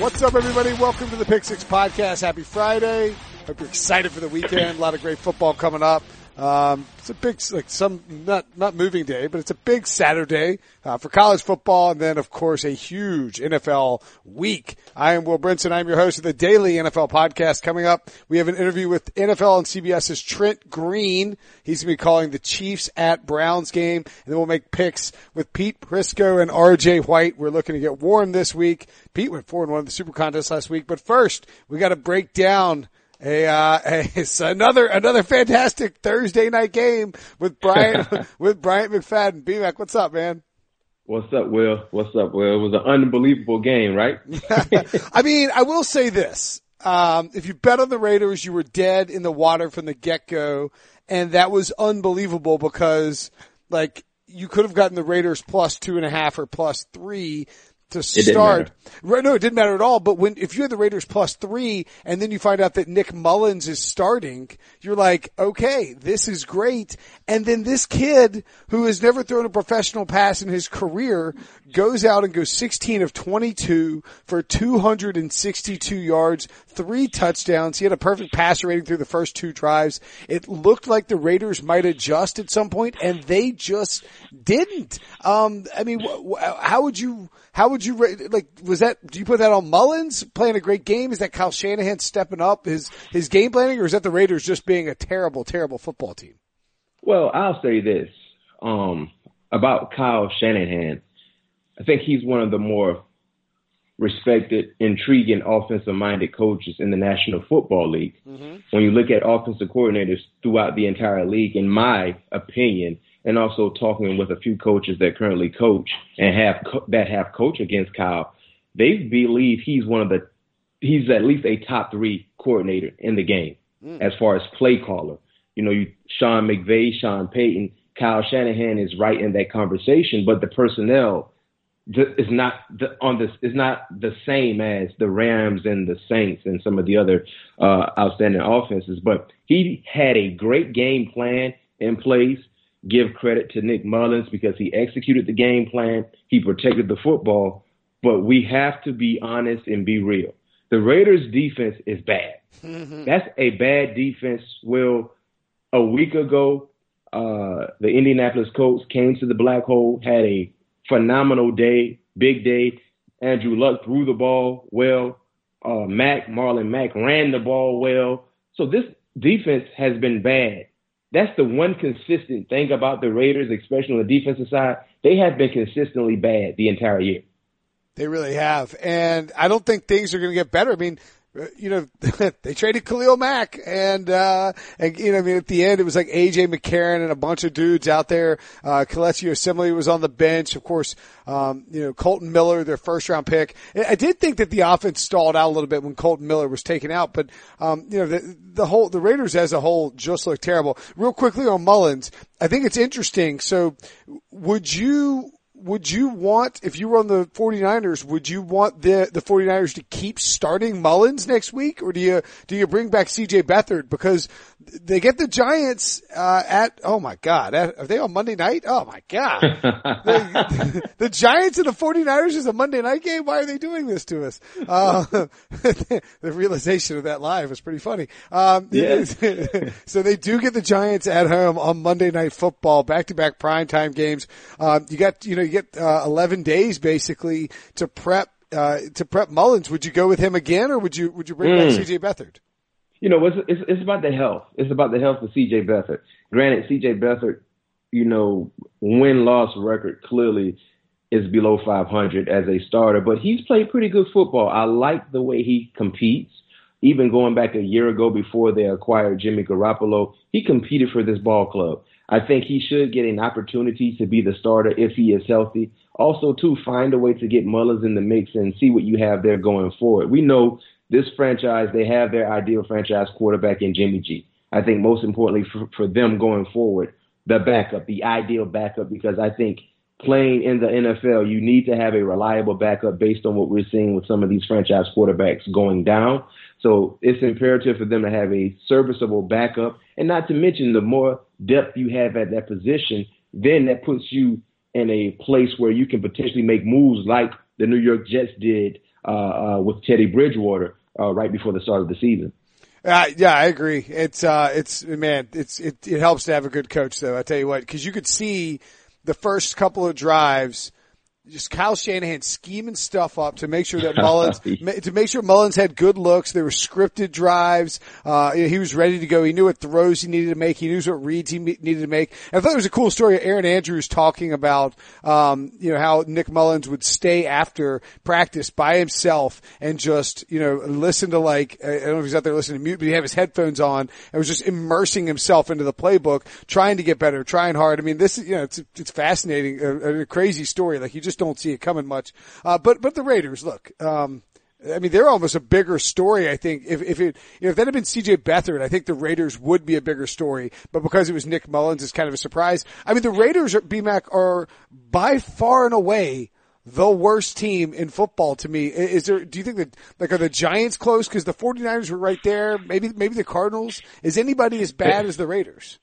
What's up, everybody? Welcome to the Pick Six Podcast. Happy Friday. Hope you're excited for the weekend. A lot of great football coming up. Um, it's a big, like some, not, not moving day, but it's a big Saturday, uh, for college football. And then, of course, a huge NFL week. I am Will Brinson. I'm your host of the daily NFL podcast. Coming up, we have an interview with NFL and CBS's Trent Green. He's going to be calling the Chiefs at Browns game. And then we'll make picks with Pete Prisco and RJ White. We're looking to get warm this week. Pete went four and one in the Super Contest last week. But first, we got to break down a, uh, a, another, another fantastic Thursday night game with Brian, with Bryant McFadden. BMAC, what's up, man? What's up, Will? What's up, Will? It was an unbelievable game, right? I mean, I will say this. Um, if you bet on the Raiders, you were dead in the water from the get-go. And that was unbelievable because, like, you could have gotten the Raiders plus two and a half or plus three to start. Right, no, it didn't matter at all. But when if you had the Raiders plus three, and then you find out that Nick Mullens is starting, you're like, okay, this is great. And then this kid who has never thrown a professional pass in his career goes out and goes 16 of 22 for 262 yards, three touchdowns. He had a perfect passer rating through the first two drives. It looked like the Raiders might adjust at some point, and they just didn't. Um, I mean, wh- how would you? How would you like? Was that? Do you put that on Mullens playing a great game? Is that Kyle Shanahan stepping up his his game planning, or is that the Raiders just being a terrible, terrible football team? Well, I'll say this um, about Kyle Shanahan. I think he's one of the more respected, intriguing offensive minded coaches in the National Football League. Mm-hmm. When you look at offensive coordinators throughout the entire league, in my opinion, and also talking with a few coaches that currently coach and have co- that have coached against Kyle, they believe he's one of the he's at least a top three coordinator in the game mm. as far as play caller. You know, you Sean McVay, Sean Payton, Kyle Shanahan is right in that conversation, but the personnel is not the, on this is not the same as the Rams and the Saints and some of the other uh, outstanding offenses. But he had a great game plan in place give credit to Nick Mullens because he executed the game plan. He protected the football. But we have to be honest and be real. The Raiders defense is bad. Mm-hmm. That's a bad defense. Well, a week ago, uh, the Indianapolis Colts came to the black hole, had a phenomenal day, big day. Andrew Luck threw the ball well. Uh, Mack, Marlon Mack ran the ball well. So this defense has been bad. That's the one consistent thing about the Raiders, especially on the defensive side. They have been consistently bad the entire year. They really have. And I don't think things are going to get better. I mean, you know, they traded Khalil Mack and, uh, and, you know, I mean, at the end, it was like AJ McCarron and a bunch of dudes out there. Uh, Kelechi Osemele was on the bench. Of course, um, you know, Kolton Miller, their first round pick. I did think that the offense stalled out a little bit when Kolton Miller was taken out, but, um, you know, the, the whole, the Raiders as a whole just looked terrible. Real quickly on Mullens, I think it's interesting. So would you, would you want, if you were on the 49ers, would you want the, the 49ers to keep starting Mullens next week? Or do you, do you bring back CJ Beathard? Because they get the Giants, uh, at, oh my God, at, are they on Monday night? Oh my God. the, the, Giants and the 49ers is a Monday night game? Why are they doing this to us? Uh, the realization of that live was pretty funny. Um, yes. so they do get the Giants at home on Monday night football, back to back primetime games. Um, you got, you know, you get, uh, 11 days basically to prep, uh, to prep Mullens, Would you go with him again or would you, would you bring mm. back CJ Beathard? You know, it's, it's, it's about the health. It's about the health of C.J. Beathard. Granted, C.J. Beathard, you know, win loss record clearly is below 500 as a starter, but he's played pretty good football. I like the way he competes. Even going back a year ago before they acquired Jimmy Garoppolo, he competed for this ball club. I think he should get an opportunity to be the starter if he is healthy. Also, to find a way to get Mullens in the mix and see what you have there going forward. We know this franchise, they have their ideal franchise quarterback in Jimmy G. I think most importantly for, for them going forward, the backup, the ideal backup, because I think playing in the NFL, you need to have a reliable backup based on what we're seeing with some of these franchise quarterbacks going down. So it's imperative for them to have a serviceable backup. And not to mention the more depth you have at that position, then that puts you in a place where you can potentially make moves like the New York Jets did uh, uh, with Teddy Bridgewater uh, right before the start of the season. Uh, yeah, I agree. It's, uh, it's, man, it's, it, it helps to have a good coach though. I tell you what, cause you could see the first couple of drives, just Kyle Shanahan scheming stuff up to make sure that Mullens to make sure Mullens had good looks. There were scripted drives. Uh, he was ready to go. He knew what throws he needed to make. He knew what reads he needed to make. And I thought it was a cool story. Aaron Andrews talking about, um, you know, how Nick Mullens would stay after practice by himself and just, you know, listen to like, I don't know if he's out there listening to mute, but he had his headphones on and was just immersing himself into the playbook, trying to get better, trying hard. I mean, this is, you know, it's, it's fascinating, a, a crazy story. Like you just don't see it coming much. Uh, but, but the Raiders, look, um, I mean, they're almost a bigger story. I think if if it you know, if that had been C.J. Beathard, I think the Raiders would be a bigger story. But because it was Nick Mullens, it's kind of a surprise. I mean, the Raiders, are, BMAC, are by far and away the worst team in football to me. Is there? Do you think that like are the Giants close because the 49ers were right there? Maybe maybe the Cardinals. Is anybody as bad as the Raiders?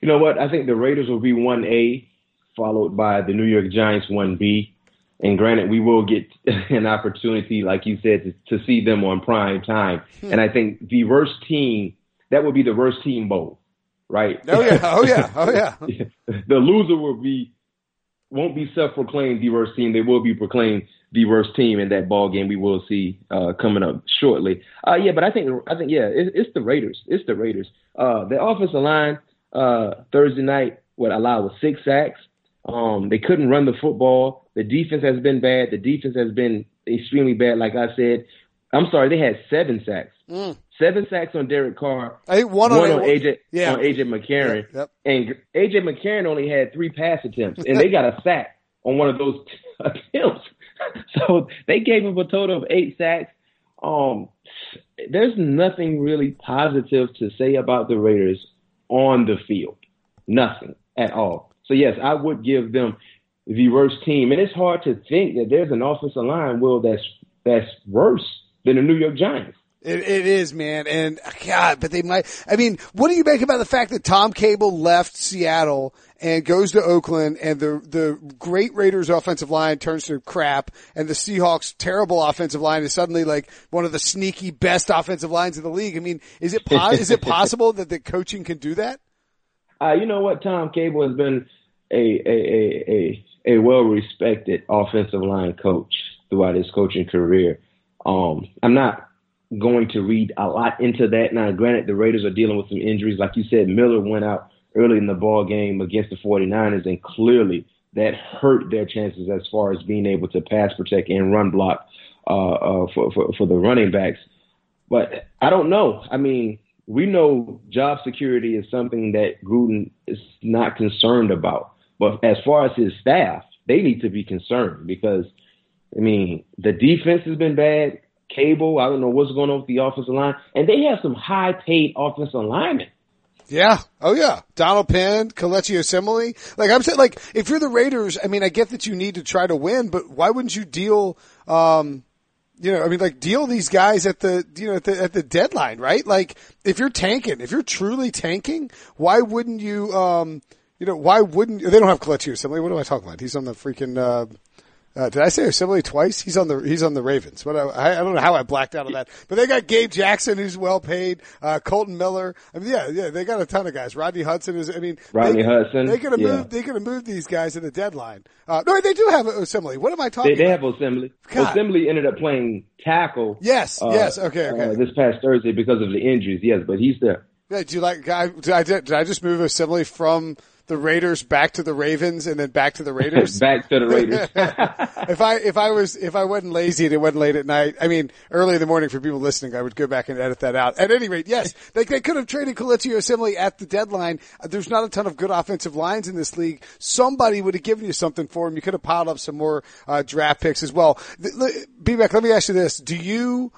You know what? I think the Raiders will be one A, followed by the New York Giants one B and granted, we will get an opportunity, like you said, to, to see them on prime time. Hmm. And I think the worst team, that would be the worst team bowl, right? Oh yeah, oh yeah, oh yeah. the loser will be won't be self-proclaimed the worst team. They will be proclaimed the worst team in that ball game. We will see uh, coming up shortly. Uh, yeah, but I think I think yeah, it, it's the Raiders. It's the Raiders. Uh, the offensive line uh, Thursday night allowed was six sacks. Um, they couldn't run the football. The defense has been bad. The defense has been extremely bad. Like I said, I'm sorry, they had seven sacks. Mm. Seven sacks on Derek Carr. I think one, one on, on AJ yeah. on AJ McCarron. Yep, yep. And AJ McCarron only had three pass attempts, and they got a sack on one of those attempts. so they gave him a total of eight sacks. Um, there's nothing really positive to say about the Raiders on the field. Nothing at all. So yes, I would give them the worst team, and it's hard to think that there's an offensive line, Will, that's that's worse than the New York Giants. It, it is, man. And God, but they might, I mean, what do you make about the fact that Tom Cable left Seattle and goes to Oakland and the, the great Raiders offensive line turns to crap and the Seahawks terrible offensive line is suddenly like one of the sneaky best offensive lines in the league? I mean, is it, po- is it possible that the coaching can do that? Uh, you know what? Tom Cable has been a, a, a, a a well respected offensive line coach throughout his coaching career. Um, I'm not going to read a lot into that. Now, granted, the Raiders are dealing with some injuries. Like you said, Miller went out early in the ball game against the 49ers, and clearly that hurt their chances as far as being able to pass protect and run block uh, uh, for, for, for the running backs. But I don't know. I mean, we know job security is something that Gruden is not concerned about. But as far as his staff, they need to be concerned because, I mean, the defense has been bad. Cable, I don't know what's going on with the offensive line, and they have some high paid offensive linemen. Yeah. Oh yeah. Donald Penn, Kelechi Osemele. Like I'm saying, like if you're the Raiders, I mean, I get that you need to try to win, but why wouldn't you deal, um, you know, I mean, like deal these guys at the, you know, at the, at the deadline, right? Like if you're tanking, if you're truly tanking, why wouldn't you, um, you know, why wouldn't they don't have Kelechi Osemele? What am I talking about? He's on the freaking. Uh, uh, did I say Osemele twice? He's on the he's on the Ravens. But I, I don't know how I blacked out on that, but they got Gabe Jackson who's well paid. Uh, Kolton Miller. I mean, yeah, yeah, they got a ton of guys. Rodney Hudson is. I mean, Rodney they, Hudson. They could have yeah. moved. They could have moved these guys in the deadline. Uh, no, they do have Osemele. What am I talking? They, they have Osemele. Osemele ended up playing tackle. Yes. Uh, yes. Okay. Okay. Uh, this past Thursday because of the injuries. Yes, but he's there. Yeah, do you like? I, did I did I just move Osemele from? The Raiders back to the Ravens and then back to the Raiders. back to the Raiders. if I if I was if I wasn't lazy and it wasn't late at night, I mean early in the morning for people listening, I would go back and edit that out. At any rate, yes, they, they could have traded Kelechi Osemele at the deadline. There's not a ton of good offensive lines in this league. Somebody would have given you something for him. You could have piled up some more uh, draft picks as well. BMAC. Let me ask you this: Do you?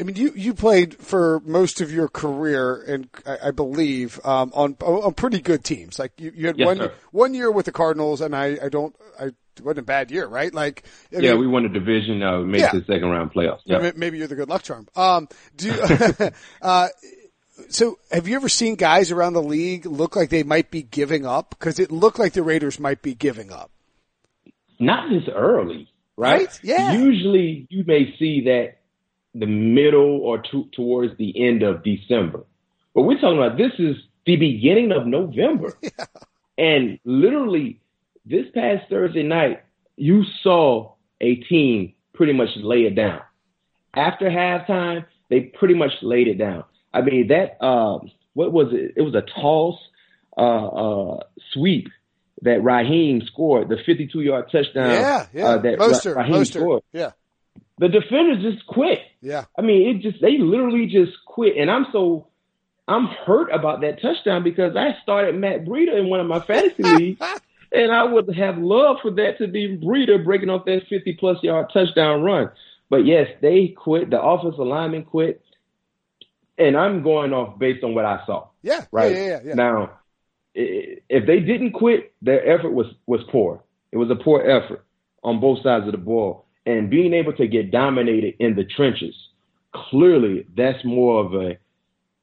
I mean, you, you played for most of your career, and I, I believe um, on on pretty good teams. Like you, you had yes, one sir. one year with the Cardinals, and I, I don't I it wasn't a bad year, right? Like I yeah, mean, we won the division, uh, made yeah. the second round playoffs. Yep. Maybe you're the good luck charm. Um, do you, uh, so have you ever seen guys around the league look like they might be giving up? Because it looked like the Raiders might be giving up. Not this early. right? Right? Yeah. Usually you may see that the middle or to, towards the end of December. But we're talking about this is the beginning of November. Yeah. And literally this past Thursday night, you saw a team pretty much lay it down. After halftime, they pretty much laid it down. I mean, that, um, what was it? It was a toss, uh, uh, sweep that Raheem scored, the 52 yard touchdown. Yeah, yeah. Uh, that Mostert, Raheem Mostert. scored. Yeah. The defenders just quit. Yeah. I mean, it just they literally just quit, and I'm so I'm hurt about that touchdown because I started Matt Breida in one of my fantasy leagues, and I would have loved for that to be Breida breaking off that 50 plus yard touchdown run. But yes, they quit. The offensive lineman quit, and I'm going off based on what I saw. Yeah. Right Yeah, yeah, yeah. now, if they didn't quit, their effort was was poor. It was a poor effort on both sides of the ball, and being able to get dominated in the trenches, clearly that's more of a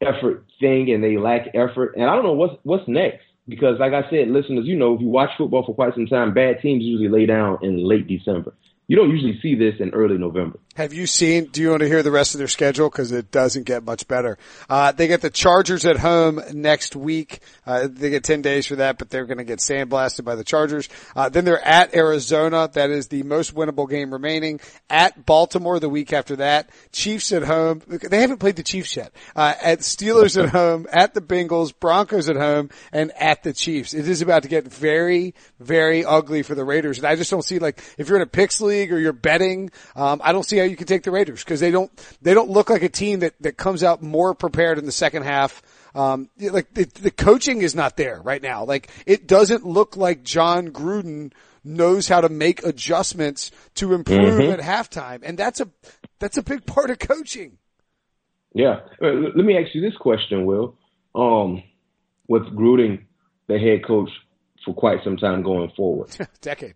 effort thing, and they lack effort. And I don't know what's what's next because, like I said, listeners, you know, if you watch football for quite some time, bad teams usually lay down in late December. You don't usually see this in early November. Have you seen? Do you want to hear the rest of their schedule? Because it doesn't get much better. Uh, they get the Chargers at home next week. Uh, they get ten days for that, but they're going to get sandblasted by the Chargers. Uh, then they're at Arizona. That is the most winnable game remaining. At Baltimore the week after that. Chiefs at home. They haven't played the Chiefs yet. Uh, at Steelers at home. At the Bengals. Broncos at home. And at the Chiefs. It is about to get very, very ugly for the Raiders. And I just don't see like if you're in a picks league or you're betting, um, I don't see how you can take the Raiders because they don't they don't look like a team that that comes out more prepared in the second half. Um, like the, the coaching is not there right now. Like it doesn't look like Jon Gruden knows how to make adjustments to improve Mhm. at halftime, and that's a that's a big part of coaching. Yeah. Uh, Let me ask you this question, Will. Um, with Gruden, the head coach, for quite some time going forward, Decade.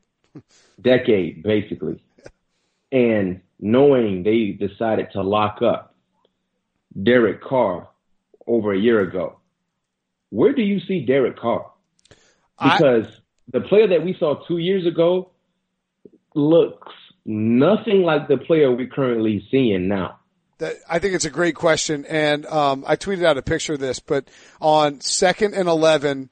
decade basically, and knowing they decided to lock up Derek Carr over a year ago, where do you see Derek Carr? I- Because the player that we saw two years ago looks nothing like the player we're currently seeing now. That, I think it's a great question, and um, I tweeted out a picture of this. But on second and eleven,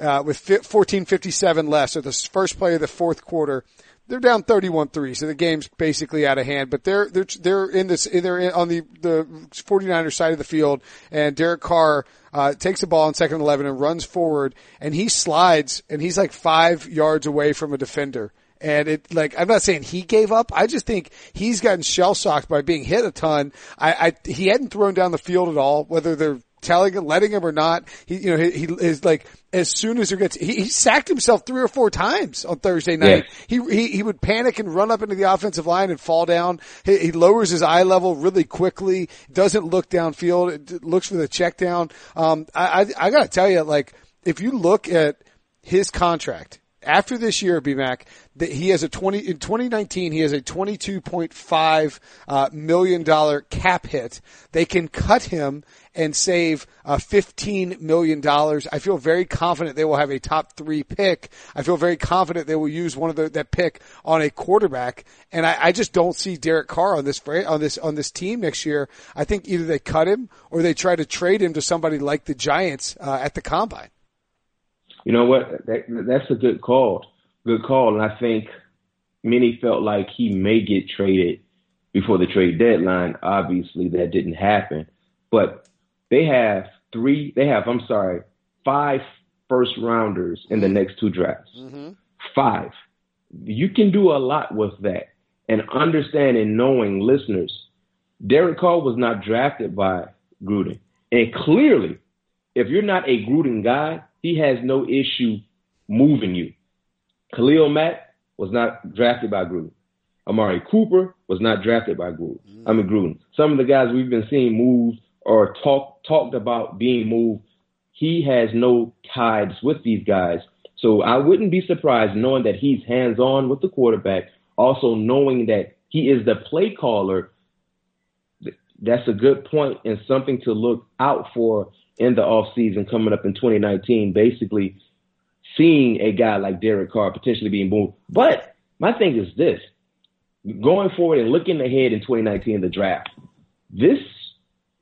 uh, with fi- fourteen fifty seven left, so the first play of the fourth quarter, they're down 31-3, so the game's basically out of hand. But they're they're they're in this they're in, on the the 49ers side of the field, and Derek Carr uh, takes the ball on second and eleven and runs forward, and he slides, and he's like five yards away from a defender. And it like I'm not saying he gave up. I just think he's gotten shell shocked by being hit a ton. I, I he hadn't thrown down the field at all, whether they're telling him, letting him or not. He you know he, he is like as soon as there gets he, he sacked himself three or four times on Thursday night. He, he he would panic and run up into the offensive line and fall down. He, he lowers his eye level really quickly. Doesn't look downfield. It looks for the check down. Um, I I, I gotta tell you, like if you look at his contract after this year, BMAC, that he has a 20, in 2019, he has a $22.5 uh, million dollar cap hit. They can cut him and save uh, $15 million. I feel very confident they will have a top three pick. I feel very confident they will use one of the, that pick on a quarterback. And I, I just don't see Derek Carr on this, on this, on this team next year. I think either they cut him or they try to trade him to somebody like the Giants, uh, at the combine. You know what? That, that's a good call. Good call. And I think many felt like he may get traded before the trade deadline. Obviously, that didn't happen. But they have three, they have, I'm sorry, five first rounders in the next two drafts. Mm-hmm. Five. You can do a lot with that. And understanding, knowing listeners, Derek Carr was not drafted by Gruden. And clearly, if you're not a Gruden guy, he has no issue moving you. Khalil Mack was not drafted by Gruden. Amari Cooper was not drafted by Gruden. Mm. I mean Gruden. Some of the guys we've been seeing moved or talk talked about being moved, he has no ties with these guys. So I wouldn't be surprised knowing that he's hands on with the quarterback, also knowing that he is the play caller. That's a good point and something to look out for in the offseason coming up in 2019. Basically, seeing a guy like Derek Carr potentially being moved. But my thing is this going forward and looking ahead in 2019 the draft, this,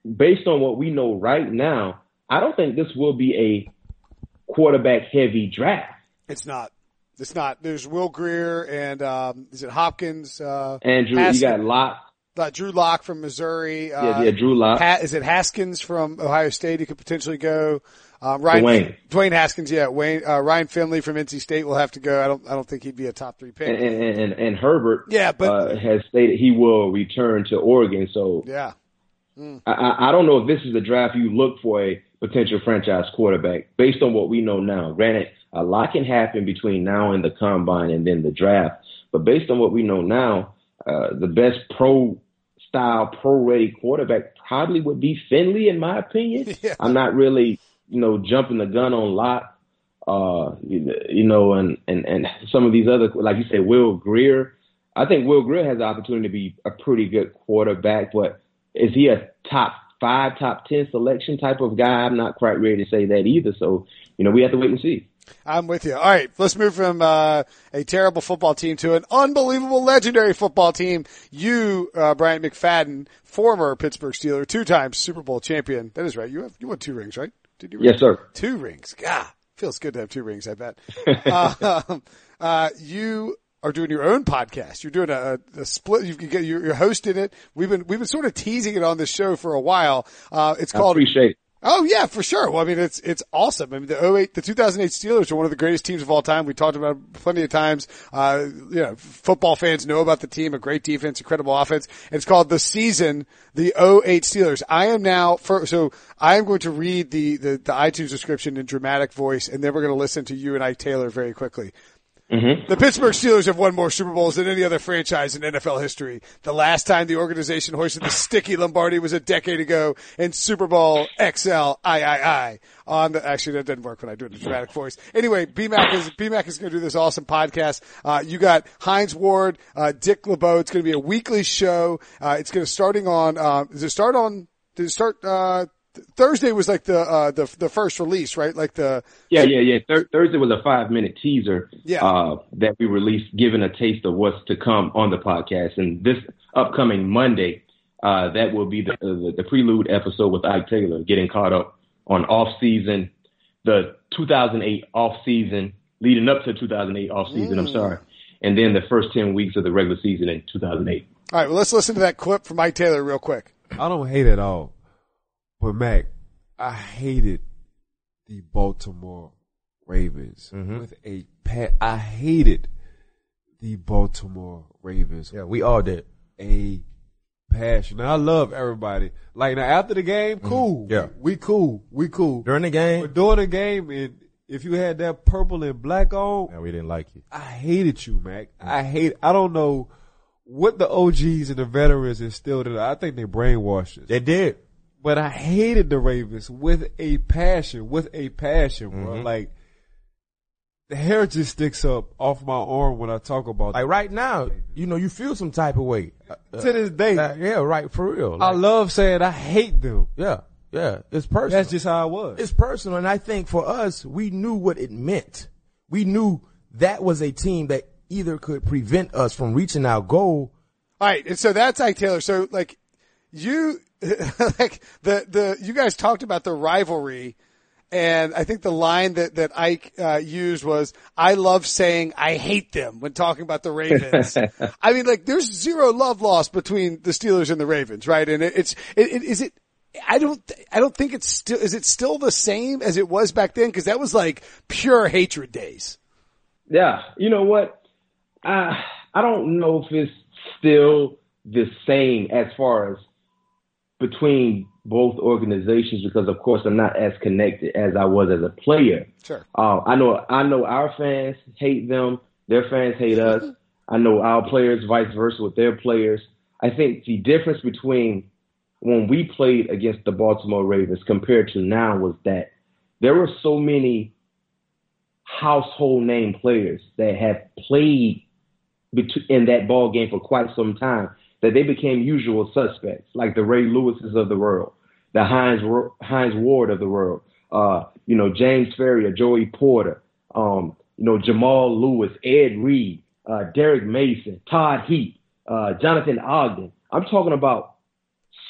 based on what we know right now, I don't think this will be a quarterback heavy draft. It's not. It's not. There's Will Grier and um, is it Hopkins? Uh, Andrew, Haskins, you got Lock. Uh, Drew Lock from Missouri. Uh, yeah, yeah, Drew Lock. Ha- is it Haskins from Ohio State? He could potentially go. Um, Ryan, Dwayne. Dwayne Haskins, yeah. Wayne, uh, Ryan Finley from NC State will have to go. I don't, I don't think he'd be a top three pick. And, and, and, and Herbert, yeah, but uh, has stated he will return to Oregon. So yeah, mm. I, I don't know if this is the draft you look for a potential franchise quarterback based on what we know now. Granted, a lot can happen between now and the combine and then the draft, but based on what we know now, uh, the best pro style, pro ready quarterback probably would be Finley, in my opinion. Yeah. I'm not really you know, jumping the gun on Lock, uh, you know, and, and, and some of these other, like you said, Will Grier. I think Will Grier has the opportunity to be a pretty good quarterback, but is he a top five, top 10 selection type of guy? I'm not quite ready to say that either. So, you know, we have to wait and see. I'm with you. All right, let's move from uh, a terrible football team to an unbelievable, legendary football team. You, uh, Bryant McFadden, former Pittsburgh Steeler, two-time Super Bowl champion. That is right. You have you won two rings, right? Did you yes, sir. Two rings. God, feels good to have two rings. I bet. uh, uh, you are doing your own podcast. You're doing a, a split. You get you're, you're, hosting it. We've been we've been sort of teasing it on this show for a while. Uh, it's called. I appreciate. Oh yeah, for sure. Well, I mean, it's, it's awesome. I mean, the 08, the 2008 Steelers are one of the greatest teams of all time. We talked about plenty of times. Uh, you know, football fans know about the team, a great defense, incredible offense. It's called the season, the 08 Steelers. I am now for, so I am going to read the, the, the iTunes description in dramatic voice and then we're going to listen to you and Ike Taylor very quickly. Mm-hmm. The Pittsburgh Steelers have won more Super Bowls than any other franchise in NFL history. The last time the organization hoisted the sticky Lombardi was a decade ago in Super Bowl XL III. On the, actually that didn't work when I do it in a dramatic voice. Anyway, BMAC is, BMAC is going to do this awesome podcast. Uh, you got Hines Ward, uh, Dick LeBeau. It's going to be a weekly show. Uh, it's going to starting on, uh, does it start on, does it start, uh, Thursday was like the uh, the the first release, right? Like the yeah, yeah, yeah. Thir- Thursday was a five minute teaser yeah. uh, that we released, giving a taste of what's to come on the podcast. And this upcoming Monday, uh, that will be the, the, the prelude episode with Ike Taylor, getting caught up on off season, the 2008 off season, leading up to 2008 off season. Mm. I'm sorry, and then the first ten weeks of the regular season in 2008. All right, well, let's listen to that clip from Ike Taylor real quick. I don't hate it at all but Mac, I hated the Baltimore Ravens mm-hmm. with a pat. I hated the Baltimore Ravens. Yeah, we all did. A passion. Now, I love everybody. Like now after the game, Mm-hmm. cool. Yeah. we cool. We cool. During the game, But during the game, and if you had that purple and black on, yeah, we didn't like you. I hated you, Mac. I hate. I don't know what the OGs and the veterans instilled in. I think they brainwashed us. They did. But I hated the Ravens with a passion, with a passion, bro. Mhm. Like the hair just sticks up off my arm when I talk about. Like right now, you know, you feel some type of way. Uh, to this day, uh, yeah, right, for real. I love saying I hate them. yeah, yeah, it's personal. That's just how I was. it's personal, and I think for us, we knew what it meant. We knew that was a team that either could prevent us from reaching our goal. All right, and so that's Ike Taylor. So like you, like the the you guys talked about the rivalry, and I think the line that that Ike uh, used was, "I love saying I hate them" when talking about the Ravens. I mean, like there's zero love lost between the Steelers and the Ravens, right? And it, it's it, it, is it. I don't. I don't think it's still. Is it still the same as it was back then? Because that was like pure hatred days. Yeah, you know what? I I don't know if it's still the same as far as between both organizations because of course I'm not as connected as I was as a player. Sure. Uh, I know I know our fans hate them, their fans hate us. I know our players vice versa with their players. I think the difference between when we played against the Baltimore Ravens compared to now was that there were so many household name players that have played in that ball game for quite some time that they became usual suspects, like the Ray Lewises of the world, the Hines Hines Ward of the world, uh, you know James Farrior, Joey Porter, um, you know Jamal Lewis, Ed Reed, uh, Derrick Mason, Todd Heap. uh, Jonathan Ogden. I'm talking about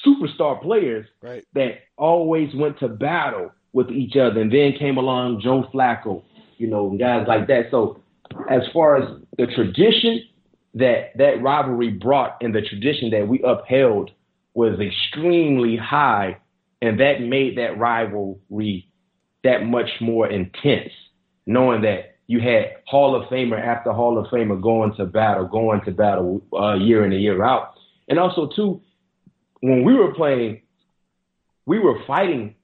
superstar players right. that always went to battle with each other. And then came along Joe Flacco, you know, guys like that. So as far as the tradition that that rivalry brought and the tradition that we upheld was extremely high, and that made that rivalry that much more intense, knowing that you had Hall of Famer after Hall of Famer going to battle, going to battle uh, year in and year out. And also, too, when we were playing, we were fighting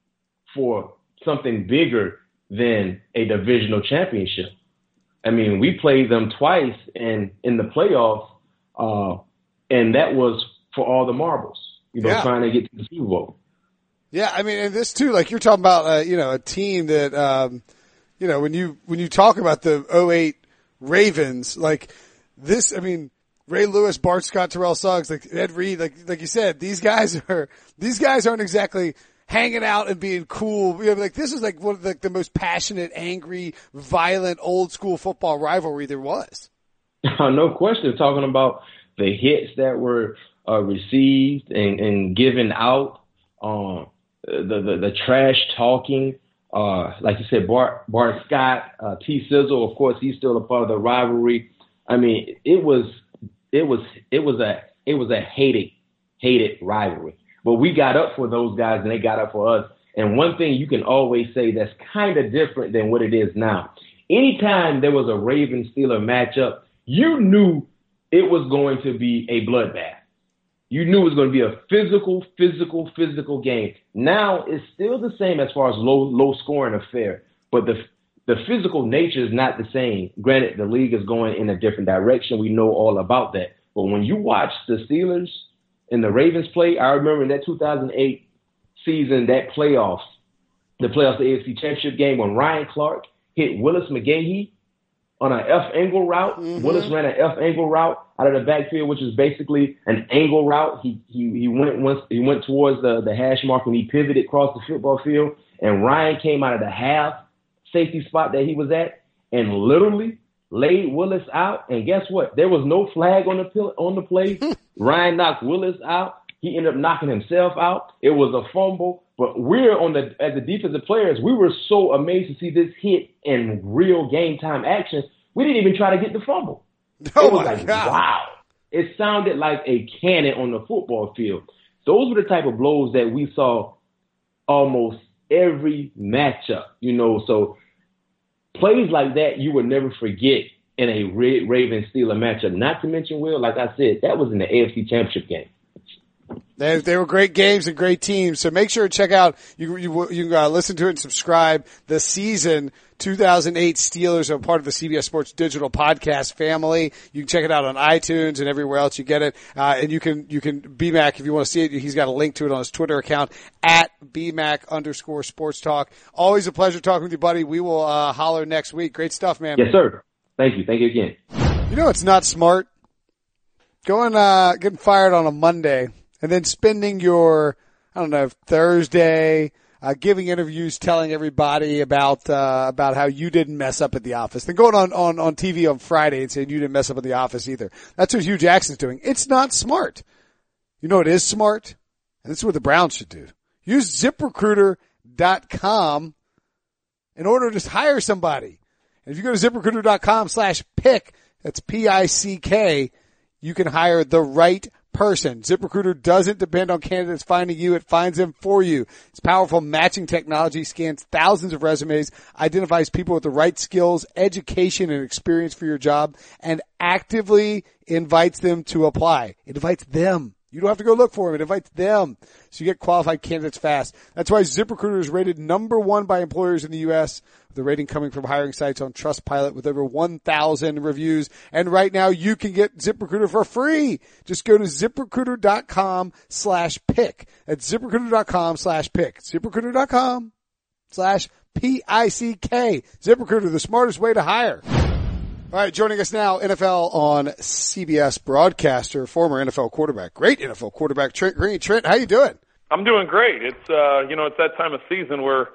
for something bigger than a divisional championship. I mean, we played them twice in in the playoffs, uh, and that was for all the marbles. You know, Yeah. trying to get to the Super Bowl. Yeah, I mean, and this too, like you're talking about, uh, you know, a team that, um, you know, when you when you talk about the 08 Ravens, like this, I mean, Ray Lewis, Bart Scott, Terrell Suggs, like Ed Reed, like like you said, these guys are these guys aren't exactly hanging out and being cool. You know, like this is like one of the, the most passionate, angry, violent, old school football rivalry there was. no question. Talking about the hits that were uh, received and, and given out, um, the, the the trash talking. Uh, like you said, Bart Bart Scott, uh, T Sizzle. Of course, he's still a part of the rivalry. I mean, it was it was it was a it was a hated hated rivalry. But we got up for those guys, and they got up for us. And one thing you can always say that's kind of different than what it is now. Anytime there was a Raven Steeler matchup, you knew it was going to be a bloodbath. You knew it was going to be a physical, physical, physical game. Now it's still the same as far as low, low scoring affair, but the the physical nature is not the same. Granted, the league is going in a different direction. We know all about that. But when you watch the Steelers and the Ravens play, I remember in that 2008 season, that playoffs, the playoffs, the AFC Championship game, when Ryan Clark hit Willis McGahee on an F angle route. Mm-hmm. Willis ran an F angle route out of the backfield, which is basically an angle route. He he he went once he went towards the the hash mark and he pivoted across the football field, and Ryan came out of the half safety spot that he was at and literally laid Willis out. And guess what? There was no flag on the pill- on the play. Ryan knocked Willis out. He ended up knocking himself out. It was a fumble. But we're on the as the defensive players, we were so amazed to see this hit in real game time action. We didn't even try to get the fumble. Oh it was like, god! wow. It sounded like a cannon on the football field. Those were the type of blows that we saw almost every matchup, you know. So plays like that you will never forget in a Ra- Raven Steeler matchup. Not to mention, Will, like I said, that was in the AFC Championship game. They, they were great games and great teams. So make sure to check out, you, you, you can uh, listen to it and subscribe. The season 2008 Steelers are part of the CBS Sports Digital podcast family. You can check it out on iTunes and everywhere else you get it. Uh, and you can, you can, BMAC, if you want to see it, he's got a link to it on his Twitter account at BMAC underscore sports talk. Always a pleasure talking with you, buddy. We will, uh, holler next week. Great stuff, man. Yes, sir. Thank you. Thank you again. You know, it's not smart going, uh, getting fired on a Monday and then spending your, I don't know, Thursday, uh, giving interviews, telling everybody about, uh, about how you didn't mess up at the office. Then going on, on, on TV on Friday and saying you didn't mess up at the office either. That's what Hue Jackson's doing. It's not smart. You know what is smart? And this is what the Browns should do. Use ziprecruiter.com in order to just hire somebody. And if you go to ziprecruiter.com slash pick, that's P-I-C-K, you can hire the right person. ZipRecruiter doesn't depend on candidates finding you. It finds them for you. Its powerful matching technology scans thousands of resumes, identifies people with the right skills, education, and experience for your job, and actively invites them to apply. It invites them. You don't have to go look for them. It invites them. So you get qualified candidates fast. That's why ZipRecruiter is rated number one by employers in the U.S. The rating coming from hiring sites on Trustpilot with over 1,000 reviews. And right now you can get ZipRecruiter for free. Just go to ziprecruiter.com slash pick. That's ziprecruiter.com slash pick. ZipRecruiter.com slash P-I-C-K. ZipRecruiter, the smartest way to hire. All right, joining us now, NFL on CBS broadcaster, former NFL quarterback, great NFL quarterback, Trent Green. Trent, how you doing? I'm doing great. It's uh, you know, it's that time of season where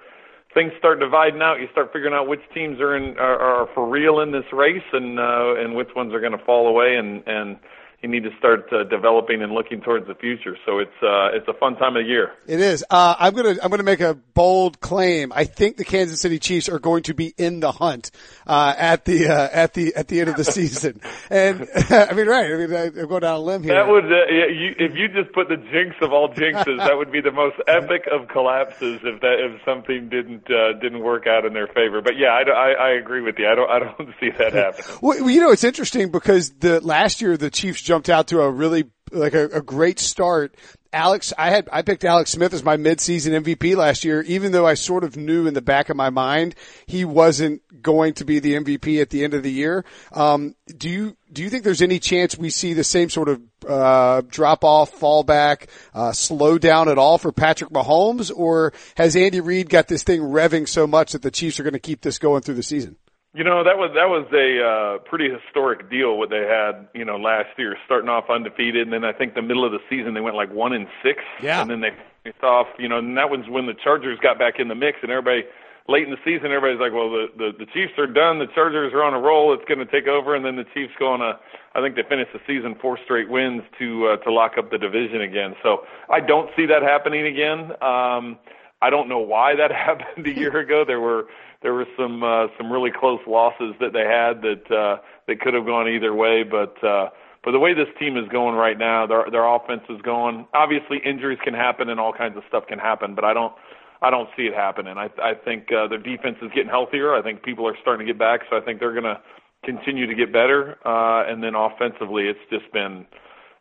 things start dividing out. You start figuring out which teams are in are, are for real in this race, and uh, and which ones are going to fall away. And and you need to start uh, developing and looking towards the future. So it's uh, it's a fun time of year. It is. Uh, I'm gonna I'm gonna make a bold claim. I think the Kansas City Chiefs are going to be in the hunt uh, at the uh, at the at the end of the season. And I mean, right? I mean, I'm going down a limb here. That would uh, yeah, you, if you just put the jinx of all jinxes, that would be the most epic of collapses if that if something didn't uh, didn't work out in their favor. But yeah, I, I, I agree with you. I don't I don't see that happen. Well, you know, it's interesting because the last year the Chiefs jumped out to a really like a, a great start. Alex, I had I picked Alex Smith as my midseason MVP last year, even though I sort of knew in the back of my mind he wasn't going to be the MVP at the end of the year. Um, do you do you think there's any chance we see the same sort of uh, drop off, fallback, uh, slow down at all for Patrick Mahomes, or has Andy Reid got this thing revving so much that the Chiefs are going to keep this going through the season? You know that was that was a uh, pretty historic deal what they had you know last year, starting off undefeated, and then I think the middle of the season they went like one and six, Yeah. and then they faced off, you know, and that was when the Chargers got back in the mix, and everybody late in the season, everybody's like, well, the the, the Chiefs are done, the Chargers are on a roll, it's going to take over, and then the Chiefs go on a, I think they finished the season four straight wins to uh, to lock up the division again. So I don't see that happening again. Um, I don't know why that happened a year ago. There were there were some uh, some really close losses that they had that uh, that could have gone either way, but. Uh, but the way this team is going right now, their their offense is going. Obviously, injuries can happen and all kinds of stuff can happen, but I don't I don't see it happening. I I think uh, their defense is getting healthier. I think people are starting to get back, so I think they're going to continue to get better. Uh, and then offensively, it's just been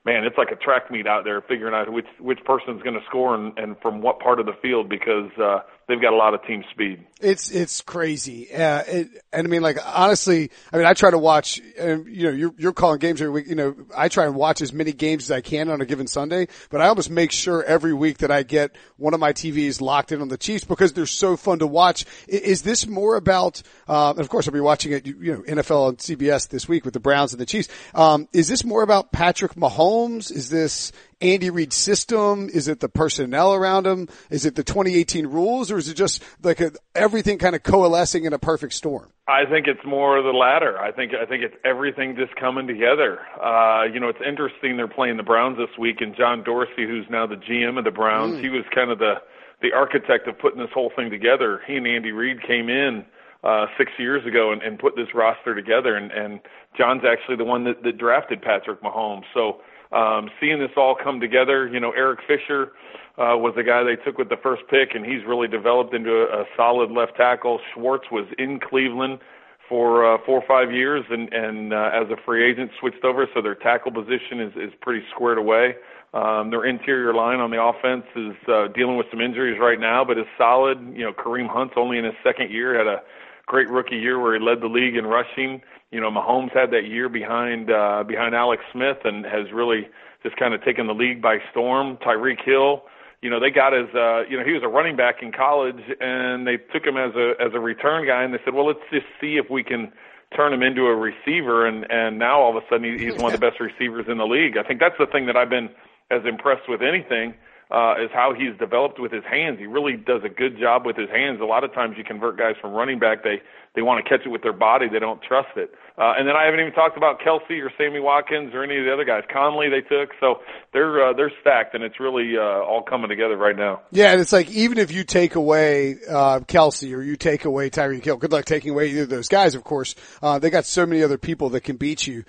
man, it's like a track meet out there figuring out which which person's going to score and, and from what part of the field because uh, they've got a lot of team speed. It's it's crazy, uh, it, and I mean, like honestly, I mean, I try to watch. And, you know, you're you're calling games every week. You know, I try and watch as many games as I can on a given Sunday, but I almost make sure every week that I get one of my TVs locked in on the Chiefs because they're so fun to watch. I- Is this more about? Uh, of course, I'll be watching it. You know, NFL on CBS this week with the Browns and the Chiefs. Um, is this more about Patrick Mahomes? Is this Andy Reid's system? Is it the personnel around him? Is it the 2018 rules, or is it just like a, everything kind of coalescing in a perfect storm? I think it's more the latter. I think I think it's everything just coming together. Uh, you know, it's interesting they're playing the Browns this week, and John Dorsey, who's now the GM of the Browns, he was kind of the the architect of putting this whole thing together. He and Andy Reid came in uh, six years ago and, and put this roster together, and, and John's actually the one that, that drafted Patrick Mahomes. So um, seeing this all come together, you know, Eric Fisher uh, was the guy they took with the first pick, and he's really developed into a, a solid left tackle. Schwartz was in Cleveland for uh, four or five years, and, and uh, as a free agent switched over, so their tackle position is, is pretty squared away. Um, their interior line on the offense is uh, dealing with some injuries right now, but is solid. You know, Kareem Hunt's only in his second year, had a great rookie year where he led the league in rushing. You know, Mahomes had that year behind uh, behind Alex Smith and has really just kind of taken the league by storm. Tyreek Hill, you know, they got his uh, you know, he was a running back in college and they took him as a as a return guy and they said, "Well, let's just see if we can turn him into a receiver and and now all of a sudden he's one of the best receivers in the league." I think that's the thing that I've been as impressed with anything uh, is how he's developed with his hands. He really does a good job with his hands. A lot of times you convert guys from running back, they they want to catch it with their body, they don't trust it. Uh, and then I haven't even talked about Kelce or Sammy Watkins or any of the other guys. Conley they took, so they're uh, they're stacked, and it's really uh, all coming together right now. Yeah, and it's like even if you take away uh, Kelce or you take away Tyreek Hill, good luck taking away either of those guys. Of course, uh, they got so many other people that can beat you.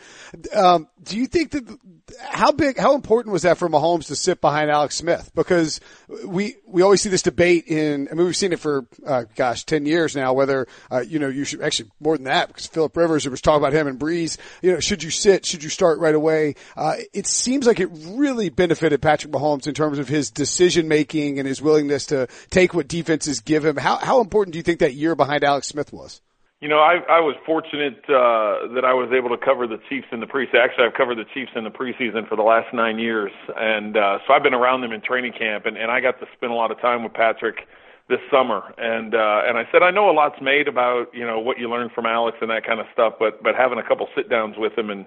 Um, do you think that how big, how important was that for Mahomes to sit behind Alex Smith? Because we we always see this debate in. I mean, we've seen it for uh, gosh, ten years now. Whether uh, you know you should actually more than that because Philip Rivers was was talk about him and Brees. You know, should you sit? Should you start right away? Uh, it seems like it really benefited Patrick Mahomes in terms of his decision making and his willingness to take what defenses give him. How how important do you think that year behind Alex Smith was? You know, I, I was fortunate uh, that I was able to cover the Chiefs in the preseason. Actually, I've covered the Chiefs in the preseason for the last nine years, and uh, so I've been around them in training camp, and, and I got to spend a lot of time with Patrick this summer. And uh, and I said I know a lot's made about you know what you learned from Alex and that kind of stuff, but but having a couple sit downs with him and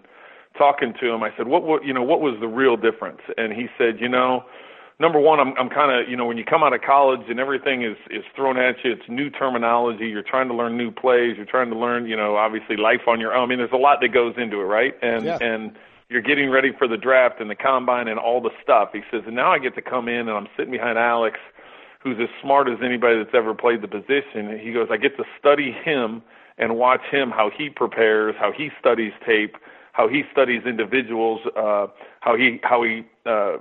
talking to him, I said what what you know what was the real difference? And he said, you know number one, I'm I'm kind of you know when you come out of college and everything is is thrown at you, it's new terminology. You're trying to learn new plays. You're trying to learn you know obviously life on your own. I mean, there's a lot that goes into it, right? And Yeah. and you're getting ready for the draft and the combine and all the stuff. He says, and now I get to come in and I'm sitting behind Alex, who's as smart as anybody that's ever played the position. He goes, I get to study him and watch him how he prepares, how he studies tape, how he studies individuals, uh, how he how he uh,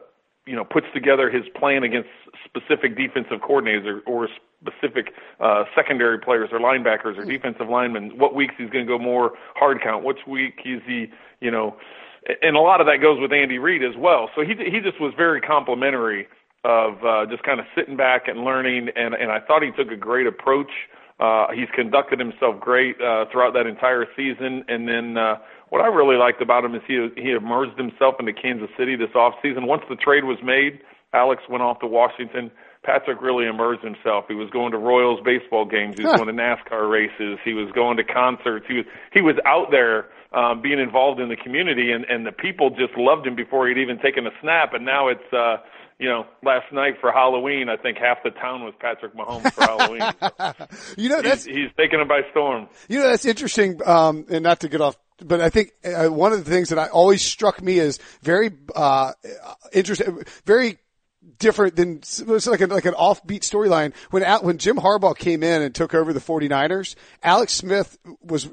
you know puts together his plan against specific defensive coordinators or, or specific uh, secondary players or linebackers or defensive linemen. What weeks he's going to go more hard count? Which week is he you know? And a lot of that goes with Andy Reid as well. So he he just was very complimentary of uh, just kind of sitting back and learning. And and I thought he took a great approach. Uh, he's conducted himself great uh, throughout that entire season. And then uh, what I really liked about him is he he immersed himself into Kansas City this off season. Once the trade was made, Alex went off to Washington. Patrick really immersed himself. He was going to Royals baseball games. He was going to NASCAR races. He was going to concerts. He was he was out there um, being involved in the community, and and the people just loved him before he'd even taken a snap. And now it's uh, you know, last night for Halloween, I think half the town was Patrick Mahomes for Halloween. you know, that's he's, he's taking it by storm. You know, that's interesting. Um, and not to get off, but I think uh, one of the things that I always struck me as very uh, interesting, very different than it was like a, like an offbeat storyline. When when Jim Harbaugh came in and took over the 49ers Alex Smith was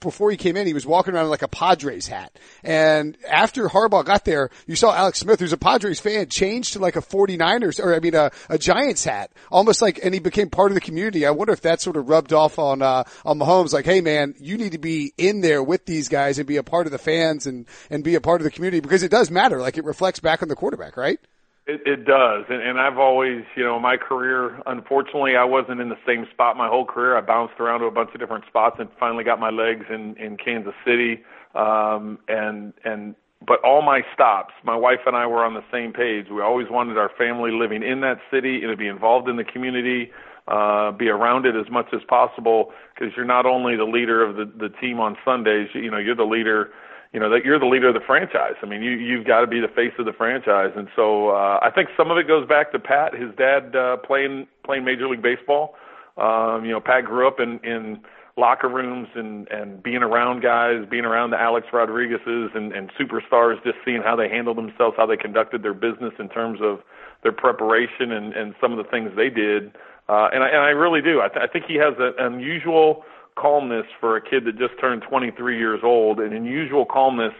before he came in he was walking around in like a Padres hat. And after Harbaugh got there you saw Alex Smith who's a Padres fan change to like a 49ers or I mean a, a Giants hat. Almost like and he became part of the community. I wonder if that sort of rubbed off on uh on Mahomes. Like hey man you need to be in there with these guys and be a part of the fans and and be a part of the community because it does matter. Like it reflects back on the quarterback right it, it does, and, and I've always, you know, my career. Unfortunately, I wasn't in the same spot my whole career. I bounced around to a bunch of different spots, and finally got my legs in in Kansas City. Um, and and but all my stops, my wife and I were on the same page. We always wanted our family living in that city and to be involved in the community, uh, be around it as much as possible. Because you're not only the leader of the the team on Sundays, you know, you're the leader you know that you're the leader of the franchise. I mean, you you've got to be the face of the franchise, and so uh, I think some of it goes back to Pat, his dad uh, playing playing Major League Baseball. Um, you know, Pat grew up in in locker rooms and and being around guys, being around the Alex Rodriguez's and and superstars, just seeing how they handled themselves, how they conducted their business in terms of their preparation and and some of the things they did. Uh, and I and I really do. I, th- I think he has an unusual calmness for a kid that just turned 23 years old, an unusual calmness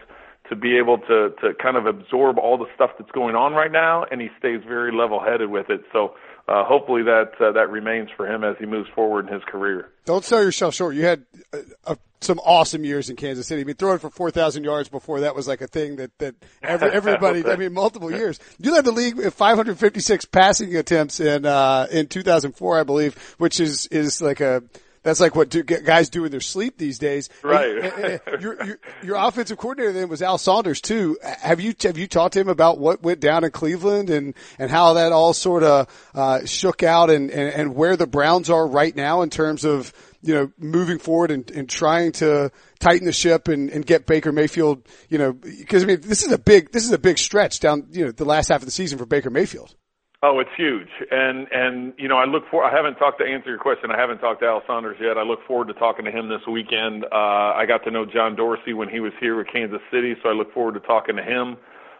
to be able to to kind of absorb all the stuff that's going on right now, and he stays very level-headed with it. So uh, hopefully that uh, that remains for him as he moves forward in his career. Don't sell yourself short. You had uh, uh some awesome years in Kansas City. I mean, throwing for four thousand yards before that was like a thing that that every, everybody. I mean, multiple years. You led the league with 556 passing attempts in uh, in 2004, I believe, which is is like a that's like what do, guys do in their sleep these days. Right. your, your, your offensive coordinator then was Al Saunders too. Have you have you talked to him about what went down in Cleveland and and how that all sort of uh, shook out and, and and where the Browns are right now in terms of you know moving forward and, and trying to tighten the ship and, and get Baker Mayfield. You know because I mean this is a big this is a big stretch down you know the last half of the season for Baker Mayfield. Oh, it's huge, and and you know I look for. I haven't talked to answer your question. I haven't talked to Al Saunders yet. I look forward to talking to him this weekend. Uh, I got to know John Dorsey when he was here with Kansas City, so I look forward to talking to him.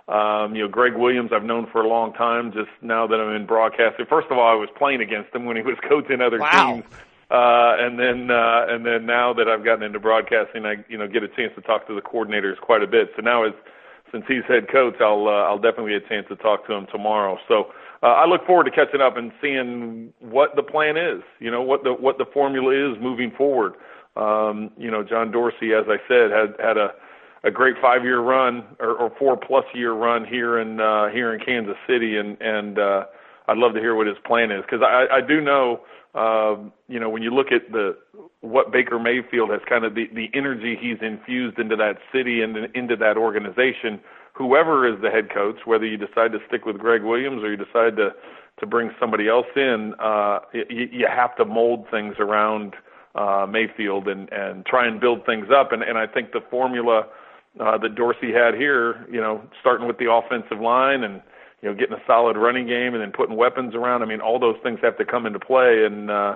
Um, you know, Gregg Williams, I've known for a long time. Just now that I'm in broadcasting, first of all, I was playing against him when he was coaching other wow. teams, uh, and then uh, and then now that I've gotten into broadcasting, I you know get a chance to talk to the coordinators quite a bit. So now as since he's head coach, I'll uh, I'll definitely get a chance to talk to him tomorrow. So uh, I look forward to catching up and seeing what the plan is. You know what the what the formula is moving forward. Um, you know, John Dorsey, as I said, had had a a great five year run or, or four plus year run here in uh, here in Kansas City, and and uh, I'd love to hear what his plan is because I, I do know. Uh, you know, when you look at the what Baker Mayfield has kind of the the energy he's infused into that city and into that organization, whoever is the head coach, whether you decide to stick with Gregg Williams or you decide to to bring somebody else in, uh, you, you have to mold things around uh, Mayfield and and try and build things up. And and I think the formula uh, that Dorsey had here, you know, starting with the offensive line and you know getting a solid running game and then putting weapons around. I mean, all those things have to come into play and. uh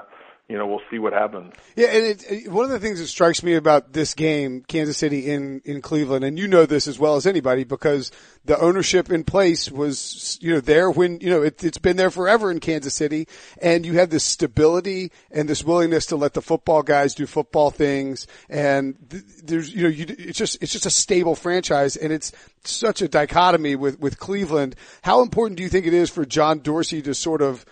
you know, we'll see what happens. Yeah, and it, one of the things that strikes me about this game, Kansas City in in Cleveland, and you know this as well as anybody because the ownership in place was you know there when you know it, it's been there forever in Kansas City, and you have this stability and this willingness to let the football guys do football things, and th- there's you know you, it's just it's just a stable franchise, and it's such a dichotomy with with Cleveland. How important do you think it is for John Dorsey to sort of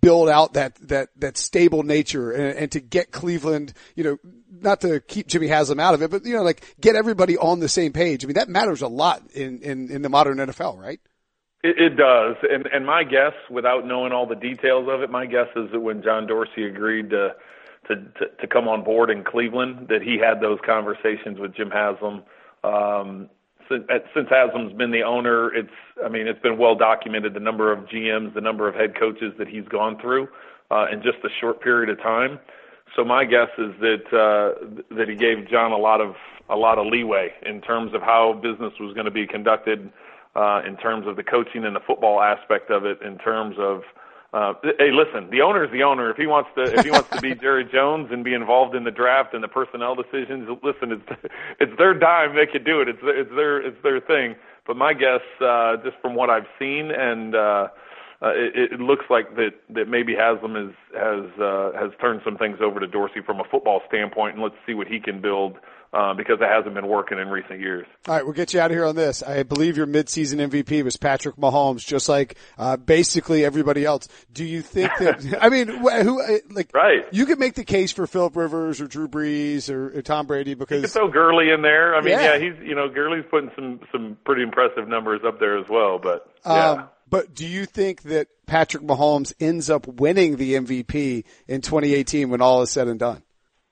build out that that that stable nature and, and, to get Cleveland, you know, not to keep Jimmy Haslam out of it, but you know, like get everybody on the same page. I mean, that matters a lot in in, in the modern NFL, right? It, it does, and and my guess, without knowing all the details of it, my guess is that when John Dorsey agreed to to to, to come on board in Cleveland, that he had those conversations with Jim Haslam. Um, since, since Haslam's been the owner, it's I mean it's been well documented the number of GMs, the number of head coaches that he's gone through uh, in just a short period of time. So my guess is that uh, that he gave John a lot of a lot of leeway in terms of how business was going to be conducted, uh, in terms of the coaching and the football aspect of it, in terms of uh, hey, listen, the owner is the owner. If he wants to, if he wants to be Jerry Jones and be involved in the draft and the personnel decisions, listen, it's it's their dime. They can do it. It's it's their it's their thing. But my guess, uh, just from what I've seen, and uh, uh, it, it looks like that that maybe Haslam has has uh, has turned some things over to Dorsey from a football standpoint, and let's see what he can build uh, because it hasn't been working in recent years. All right, we'll get you out of here on this. I believe your midseason MVP was Patrick Mahomes, just like uh, basically everybody else. Do you think that? I mean, who uh, like? Right. You could make the case for Philip Rivers or Drew Brees or, or Tom Brady because you throw Gurley in there. I mean, yeah. yeah, he's you know Gurley's putting some some pretty impressive numbers up there as well. But yeah. Um, but do you think that Patrick Mahomes ends up winning the MVP in 2018 when all is said and done?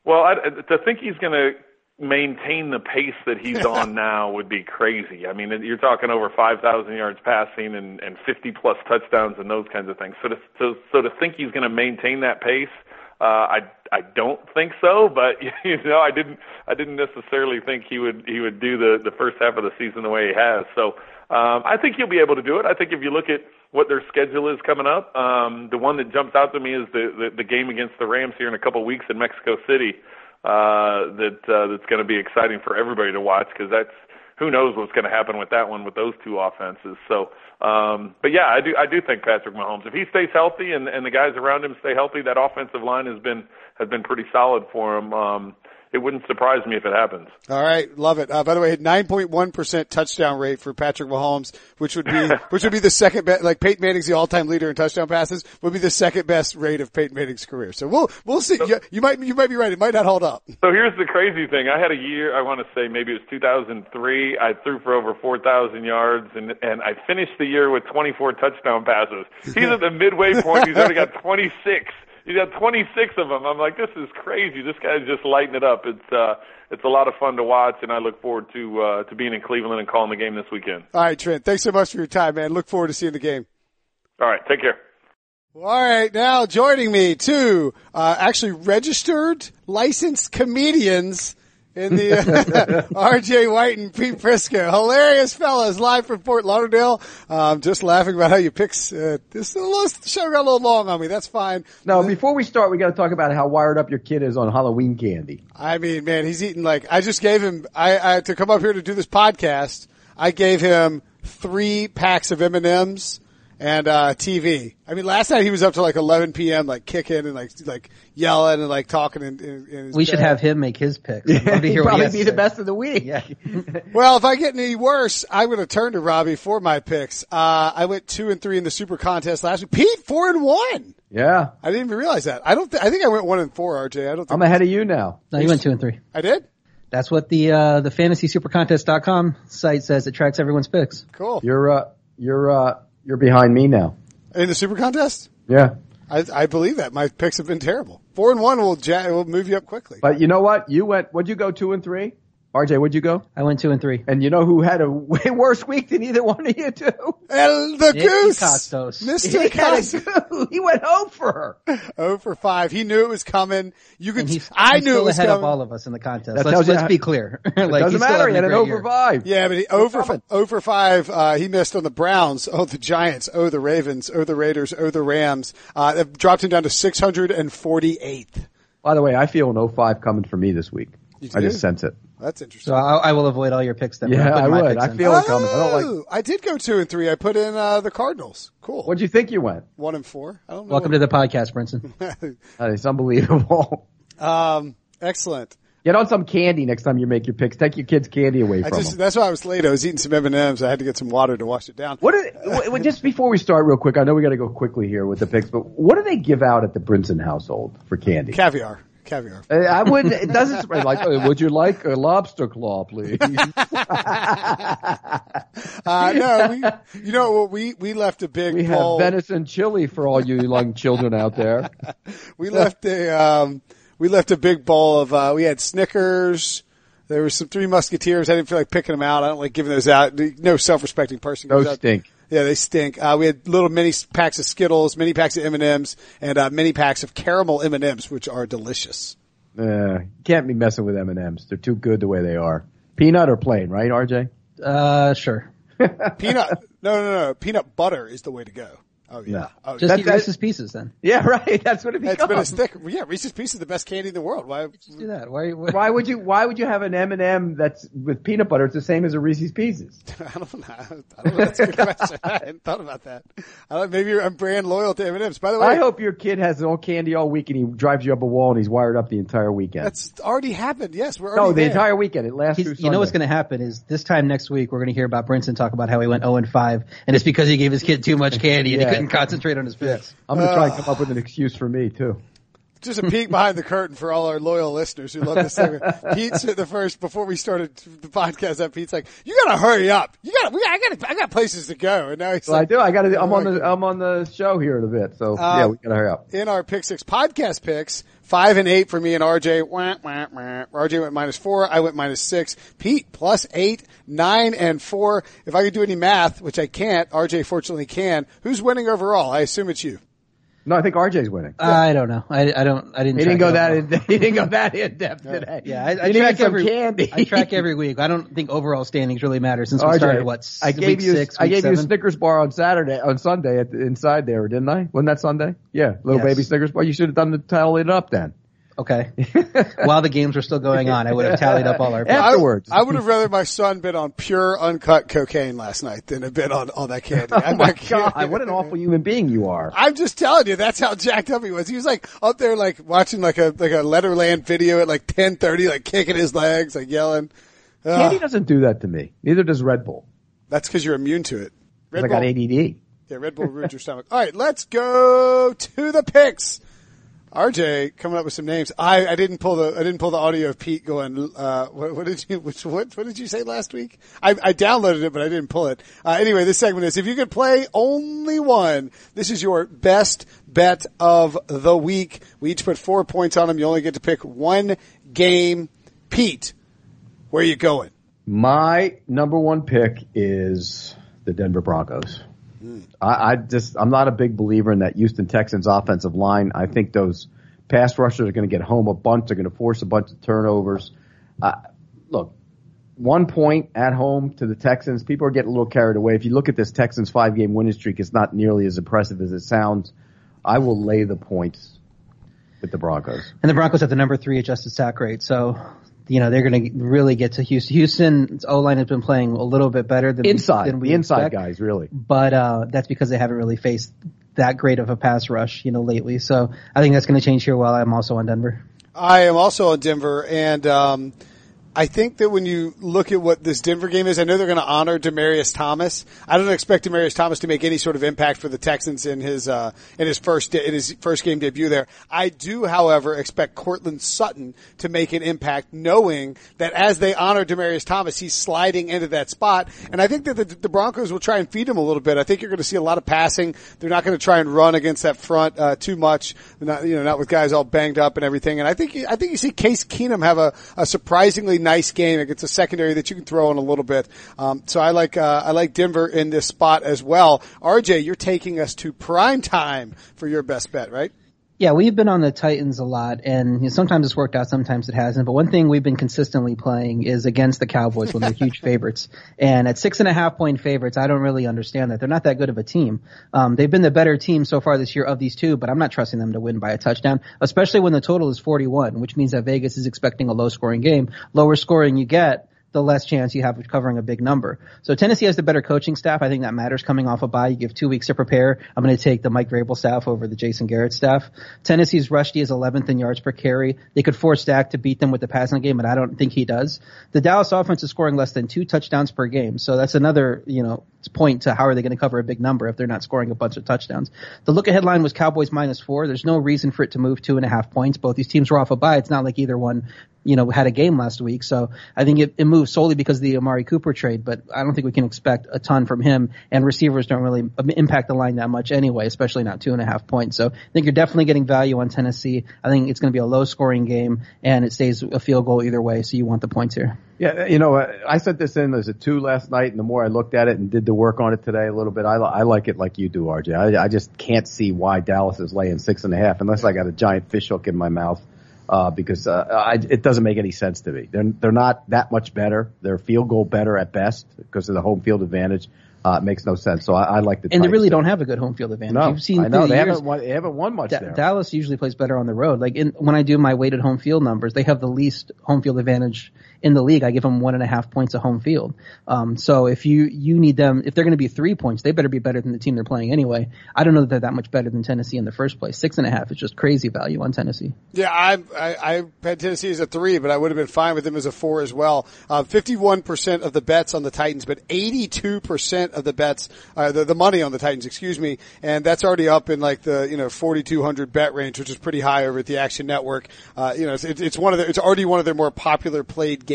Well, I, to think he's going to maintain the pace that he's on now would be crazy. I mean, you're talking over 5,000 yards passing and, and 50 plus touchdowns and those kinds of things. So to so, so to think he's going to maintain that pace, uh, I I don't think so. But you know, I didn't I didn't necessarily think he would he would do the the first half of the season the way he has. So um, I think he'll be able to do it. I think if you look at what their schedule is coming up, um, the one that jumps out to me is the the, the game against the Rams here in a couple weeks in Mexico City uh, that uh, that's going to be exciting for everybody to watch because that's who knows what's going to happen with that one with those two offenses. So, um, but yeah, I do I do think Patrick Mahomes, if he stays healthy and and the guys around him stay healthy, that offensive line has been has been pretty solid for him. Um, it wouldn't surprise me if it happens. All right, love it. Uh, by the way, nine point one percent touchdown rate for Patrick Mahomes, which would be which would be the second best. Like Peyton Manning's the all time leader in touchdown passes, would be the second best rate of Peyton Manning's career. So we'll we'll see. So, you, you, might you might be right. It might not hold up. So here's the crazy thing. I had a year. I want to say maybe it was 2003. I threw for over 4,000 yards, and and I finished the year with 24 touchdown passes. He's at the midway point. He's already got 26 you got 26 of them. I'm like, this is crazy. This guy's just lighting it up. It's uh, it's a lot of fun to watch, and I look forward to uh, to being in Cleveland and calling the game this weekend. All right, Trent. Thanks so much for your time, man. Look forward to seeing the game. All right, take care. All right, now joining me two uh, actually registered licensed comedians in the uh, R.J. White and Pete Prisco. Hilarious fellas, live from Fort Lauderdale. Um, just laughing about how you pick. Uh, this little, show got a little long on me. That's fine. No, before we start, we got to talk about how wired up your kid is on Halloween candy. I mean, man, he's eating like I just gave him. I, I to come up here to do this podcast. I gave him three packs of M and M's and uh, TV. I mean, last night he was up to like 11 p.m. like kicking and like like yelling and like talking. In, in, in we bed. should have him make his picks. He'd probably be the best of the week. Yeah. well, if I get any worse, I'm going to turn to Robbie for my picks. Uh, I went two and three in the super contest last week. Pete four and one. Yeah, I didn't even realize that. I don't. Th- I think I went one and four. RJ, I don't. Think I'm ahead of you now. No, you went two and three. I did. That's what the uh, the fantasysupercontest.com site says. It tracks everyone's picks. Cool. You're uh, you're uh, you're behind me now. In the super contest? Yeah. I, I believe that. My picks have been terrible. Four and one will ja- will move you up quickly. But you know what? You went, would you go two and three? RJ, where'd you go? I went two and three. And you know who had a way worse week than either one of you two? El the Nicky Goose, Kostos. Mr. He had a Kostos. He went home for her. Oh for five. He knew it was coming. You could. He's, I he's knew still it was ahead coming. of all of us in the contest. That let's tells let's how- be clear. like, It doesn't matter. He had an over year. five. Yeah, but he, over coming. over five. Uh, he missed on the Browns. Oh, the Giants. Oh, the Ravens. Oh, the Raiders. Oh, the Rams. Uh, that dropped him down to six hundred and forty eighth. By the way, I feel an 05 coming for me this week. You I just sense it. That's interesting. So I, I will avoid all your picks then. Yeah, I'm I my would. I in. feel it coming. I don't like. Oh, I did go two and three. I put in uh, the Cardinals. Cool. What'd you think you went? One and four. I don't know. Welcome to the podcast, Brinson. Uh, it's unbelievable. um, excellent. Get on some candy next time you make your picks. Take your kids' candy away I from just them. that's why I was late. I was eating some M and M's. I had to get some water to wash it down. What did, w- w- just before we start real quick, I know we got to go quickly here with the picks, but what do they give out at the Brinson household for candy? Caviar. Caviar. Uh, I wouldn't. It doesn't. Like, uh, would you like a lobster claw, please? Uh, no, we, you know what? We we left a big we have venison chili for all you young children out there. We left a um, we left a big bowl of uh, we had Snickers. There were some Three Musketeers. I didn't feel like picking them out. I don't like giving those out. No self-respecting person. Those goes out- stink. Yeah, they stink. Uh, we had little mini packs of Skittles, mini packs of M and M's, and uh, mini packs of caramel M and M's, which are delicious. Uh, can't be messing with M and M's. They're too good the way they are. Peanut or plain, right, RJ? Uh, sure. Peanut, no, no, no, peanut butter is the way to go. Oh yeah, No. oh, Just yeah. eat that- Reese's Pieces then. Yeah, right. That's what it becomes. it's been a stick. Yeah, Reese's Pieces, is the best candy in the world. Why? Just do that. Why? why Why would you? Why would you have an M and m that's with peanut butter? It's the same as a Reese's Pieces. I don't know. I don't know. That's a good question. I hadn't thought about that. I don't, maybe I'm brand loyal to M&M's. By the way, I hope your kid has all candy all week and he drives you up a wall and he's wired up the entire weekend. that's already happened. Yes, we're already no, the there. entire weekend. It lasts through you know what's going to happen is this time next week we're going to hear about Brinson talk about how he went 0 and 5, and it's because he gave his kid too much candy and Yeah. he couldn't concentrate on his picks. I'm going to try and uh, come up with an excuse for me too. Just a peek behind the curtain for all our loyal listeners who love this segment. Pete's the first before we started the podcast. That Pete's like, "You gotta hurry up. You gotta. We, I got. I got places to go." And now he's Well, I do. I got to. I'm on the. I'm on the show here in a bit. So yeah, uh, we got to hurry up. in our pick six podcast picks, five and eight for me and RJ. Wah, wah, wah. RJ went minus four. I went minus six. Pete plus eight, nine and four. If I could do any math, which I can't, RJ fortunately can. Who's winning overall? I assume it's you. No, I think RJ's winning. Uh, I don't know. I, I don't. I didn't. he didn't go that. In, he didn't go that in depth today. Yeah, I, I He track some every. candy. I track every week. I don't think overall standings really matter since we RJ, started. What? I week gave you. six, I week gave you a? Snickers bar on Saturday, on Sunday, at the, inside there, didn't I? Wasn't that Sunday? Yeah, little Yes. baby Snickers bar. You should have done the tally it up then. Okay. While the games were still going on, I would have tallied up all our. I- Afterwards. I, would have rather my son been on pure uncut cocaine last night than have been on all that candy. Oh I'm Oh my kidding. God, what an awful human being you are. I'm just telling you, that's how jacked up he was. He was like up there, like watching like a like a Letterland video at like 10:30, like kicking his legs, like yelling. Ugh. Candy doesn't do that to me. Neither does Red Bull. That's because you're immune to it. Red I got ADD. yeah, Red Bull ruins your stomach. All right, let's go to the picks. RJ coming up with some names. I, I didn't pull the I didn't pull the audio of Pete going. Uh, what, what did you which, what what did you say last week? I, I downloaded it, but I didn't pull it. Uh, anyway, this segment is if you could play only one. This is your best bet of the week. We each put four points on them. You only get to pick one game. Pete, where are you going? My number one pick is the Denver Broncos. I, I just I'm not a big believer in that Houston Texans offensive line. I think those pass rushers are going to get home a bunch. They're going to force a bunch of turnovers. Uh, look, one point at home to the Texans. People are getting a little carried away. If you look at this Texans five game winning streak, it's not nearly as impressive as it sounds. I will lay the points with the Broncos. And the Broncos have the number three adjusted sack rate, so you know they're going to really get to Houston. Houston's O line has been playing a little bit better than Inside, we, than we the inside expect, guys, really. but uh, that's because they haven't really faced that great of a pass rush, you know, lately. So I think that's going to change here. While I'm also on Denver. I am also on Denver, and um, I think that when you look at what this Denver game is, I know they're going to honor Demaryius Thomas. I don't expect Demaryius Thomas to make any sort of impact for the Texans in his uh, in his first in his first game debut there. I do, however, expect Courtland Sutton to make an impact, knowing that as they honor Demaryius Thomas, he's sliding into that spot, and I think that the, the Broncos will try and feed him a little bit. I think you're going to see a lot of passing. They're not going to try and run against that front uh, too much. Not you know not with guys all banged up and everything. And I think I think you see Case Keenum have a, a surprisingly nice game against a secondary that you can throw in a little bit. Um, so I like uh, I like Denver in this spot as well. RJ, you're taking us to prime time for your best bet, right? Yeah, we've been on the Titans a lot, and you know, sometimes it's worked out, sometimes it hasn't. But one thing we've been consistently playing is against the Cowboys when they're huge favorites. And at six and a half point favorites, I don't really understand that. They're not that good of a team. Um, they've been the better team so far this year of these two, but I'm not trusting them to win by a touchdown, especially when the total is 41, which means that Vegas is expecting a low scoring game. Lower scoring you get, the less chance you have of covering a big number. So Tennessee has the better coaching staff. I think that matters coming off a bye. You give two weeks to prepare. I'm going to take the Mike Vrabel staff over the Jason Garrett staff. Tennessee's rush D is 11th in yards per carry. They could force Dak to beat them with the passing game, but I don't think he does. The Dallas offense is scoring less than two touchdowns per game. So that's another, you know, point to how are they going to cover a big number if they're not scoring a bunch of touchdowns. The look ahead line was Cowboys minus four. There's no reason for it to move two and a half points. Both these teams were off a bye. It's not like either one you know, had a game last week. So I think it, it moved solely because of the Amari Cooper trade, but I don't think we can expect a ton from him. And receivers don't really impact the line that much anyway, especially not two and a half points. So I think you're definitely getting value on Tennessee. I think it's going to be a low scoring game and it stays a field goal either way. So you want the points here. Yeah, you know, I sent this in as a two last night, and the more I looked at it and did the work on it today a little bit, I, I like it like you do, RJ. I, I just can't see why Dallas is laying six and a half unless I got a giant fish hook in my mouth uh, because uh, I, it doesn't make any sense to me. They're they're not that much better. They're field goal better at best because of the home field advantage. Uh, it makes no sense. So I, I like the. And they really don't have a good home field advantage. No, You've seen I know the they haven't won. They haven't won much Da- there. Dallas usually plays better on the road. Like in, when I do my weighted home field numbers, they have the least home field advantage in the league. I give them one and a half points of home field. Um, so if you you need them, if they're going to be three points, they better be better than the team they're playing anyway. I don't know that they're that much better than Tennessee in the first place. Six and a half is just crazy value on Tennessee. Yeah, I, I, I had Tennessee as a three, but I would have been fine with them as a four as well. Uh, 51% of the bets on the Titans, but 82% of the bets, uh, the, the money on the Titans, excuse me, and that's already up in like the, you know, 4,200 bet range, which is pretty high over at the Action Network. Uh, you know, it's, it's one of the, it's already one of their more popular played games.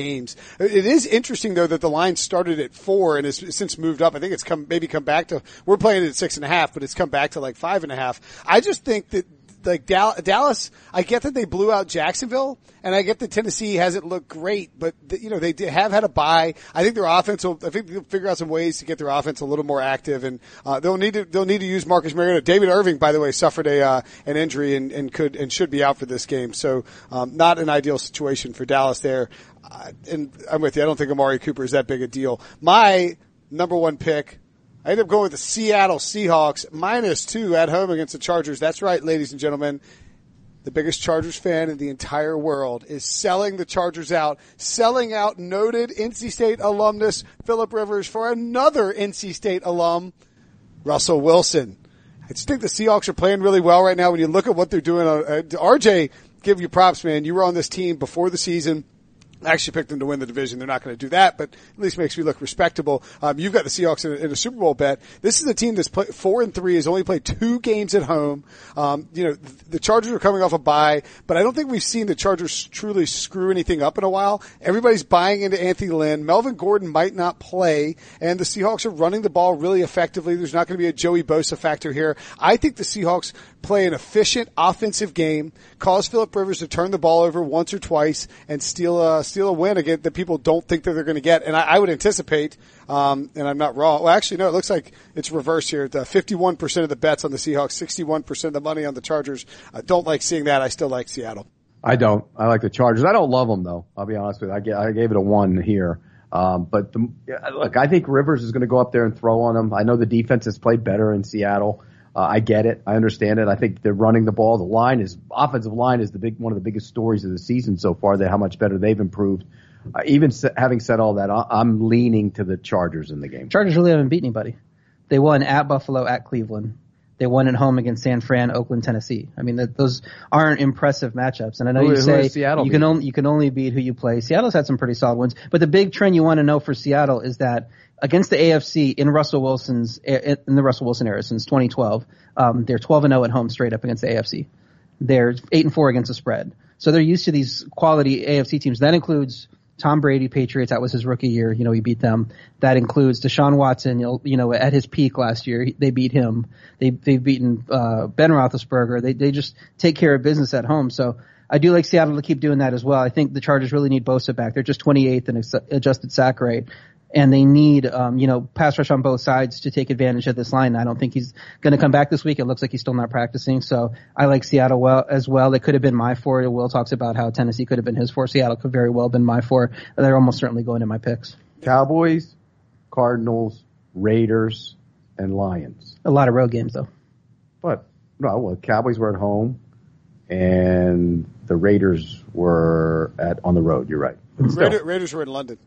It is interesting though that the line started at four and has since moved up. I think it's come, maybe come back to, we're playing it at six and a half, but it's come back to like five and a half. I just think that like Dallas, I get that they blew out Jacksonville, and I get that Tennessee hasn't looked great, but you know they have had a bye. I think their offense will. I think they'll figure out some ways to get their offense a little more active, and uh, they'll need to they'll need to use Marcus Mariota. David Irving, by the way, suffered a uh, an injury and, and could and should be out for this game, so um, not an ideal situation for Dallas there. Uh, and I'm with you. I don't think Amari Cooper is that big a deal. My number one pick I end up going with the Seattle Seahawks minus two at home against the Chargers. That's right, ladies and gentlemen. The biggest Chargers fan in the entire world is selling the Chargers out, selling out noted NC State alumnus Philip Rivers for another NC State alum, Russell Wilson. I just think the Seahawks are playing really well right now. When you look at what they're doing, uh, RJ, give you props, man. You were on this team before the season. I actually picked them to win the division. They're not going to do that, but at least makes me look respectable. Um, you've got the Seahawks in a, in a, Super Bowl bet. This is a team that's play, four and three, has only played two games at home. Um, you know, the Chargers are coming off a bye, but I don't think we've seen the Chargers truly screw anything up in a while. Everybody's buying into Anthony Lynn. Melvin Gordon might not play, and the Seahawks are running the ball really effectively. There's not going to be a Joey Bosa factor here. I think the Seahawks play an efficient offensive game, cause Philip Rivers to turn the ball over once or twice, and steal a steal a win again that people don't think that they're going to get. And I, I would anticipate, um, and I'm not wrong. Well, actually, no, it looks like it's reversed here. The 51% of the bets on the Seahawks, 61% of the money on the Chargers. I don't like seeing that. I still like Seattle. I don't. I like the Chargers. I don't love them though. I'll be honest with you. I, get, I gave it a one here. Um, but the, look, I think Rivers is going to go up there and throw on them. I know the defense has played better in Seattle. Uh, I get it. I understand it. I think they're running the ball. The line is offensive line is the big one of the biggest stories of the season so far. That how much better they've improved. Uh, even se- having said all that, I- I'm leaning to the Chargers in the game. Chargers really haven't beat anybody. They won at Buffalo, at Cleveland. They won at home against San Fran, Oakland, Tennessee. I mean, that, those aren't impressive matchups. And I know Who- you say Seattle you can only you can only beat who you play. Seattle's had some pretty solid ones, but the big trend you want to know for Seattle is that against the AFC in Russell Wilson's in the Russell Wilson era since 2012, um, they're 12 and 0 at home straight up against the AFC. They're eight and four against the spread. So they're used to these quality AFC teams. That includes Tom Brady, Patriots. That was his rookie year. You know, he beat them. That includes Deshaun Watson. You know, at his peak last year, they beat him. They they've beaten uh, Ben Roethlisberger. They they just take care of business at home. So I do like Seattle to keep doing that as well. I think the Chargers really need Bosa back. They're just 28th in adjusted sack rate. And they need, um, you know, pass rush on both sides to take advantage of this line. I don't think he's going to come back this week. It looks like he's still not practicing. So I like Seattle well as well. It could have been my four. Will talks about how Tennessee could have been his four. Seattle could very well have been my four. They're almost certainly going in my picks. Cowboys, Cardinals, Raiders, and Lions. A lot of road games though. But no, well, Cowboys were at home, and the Raiders were at on the road. You're right. Raider, Raiders were in London.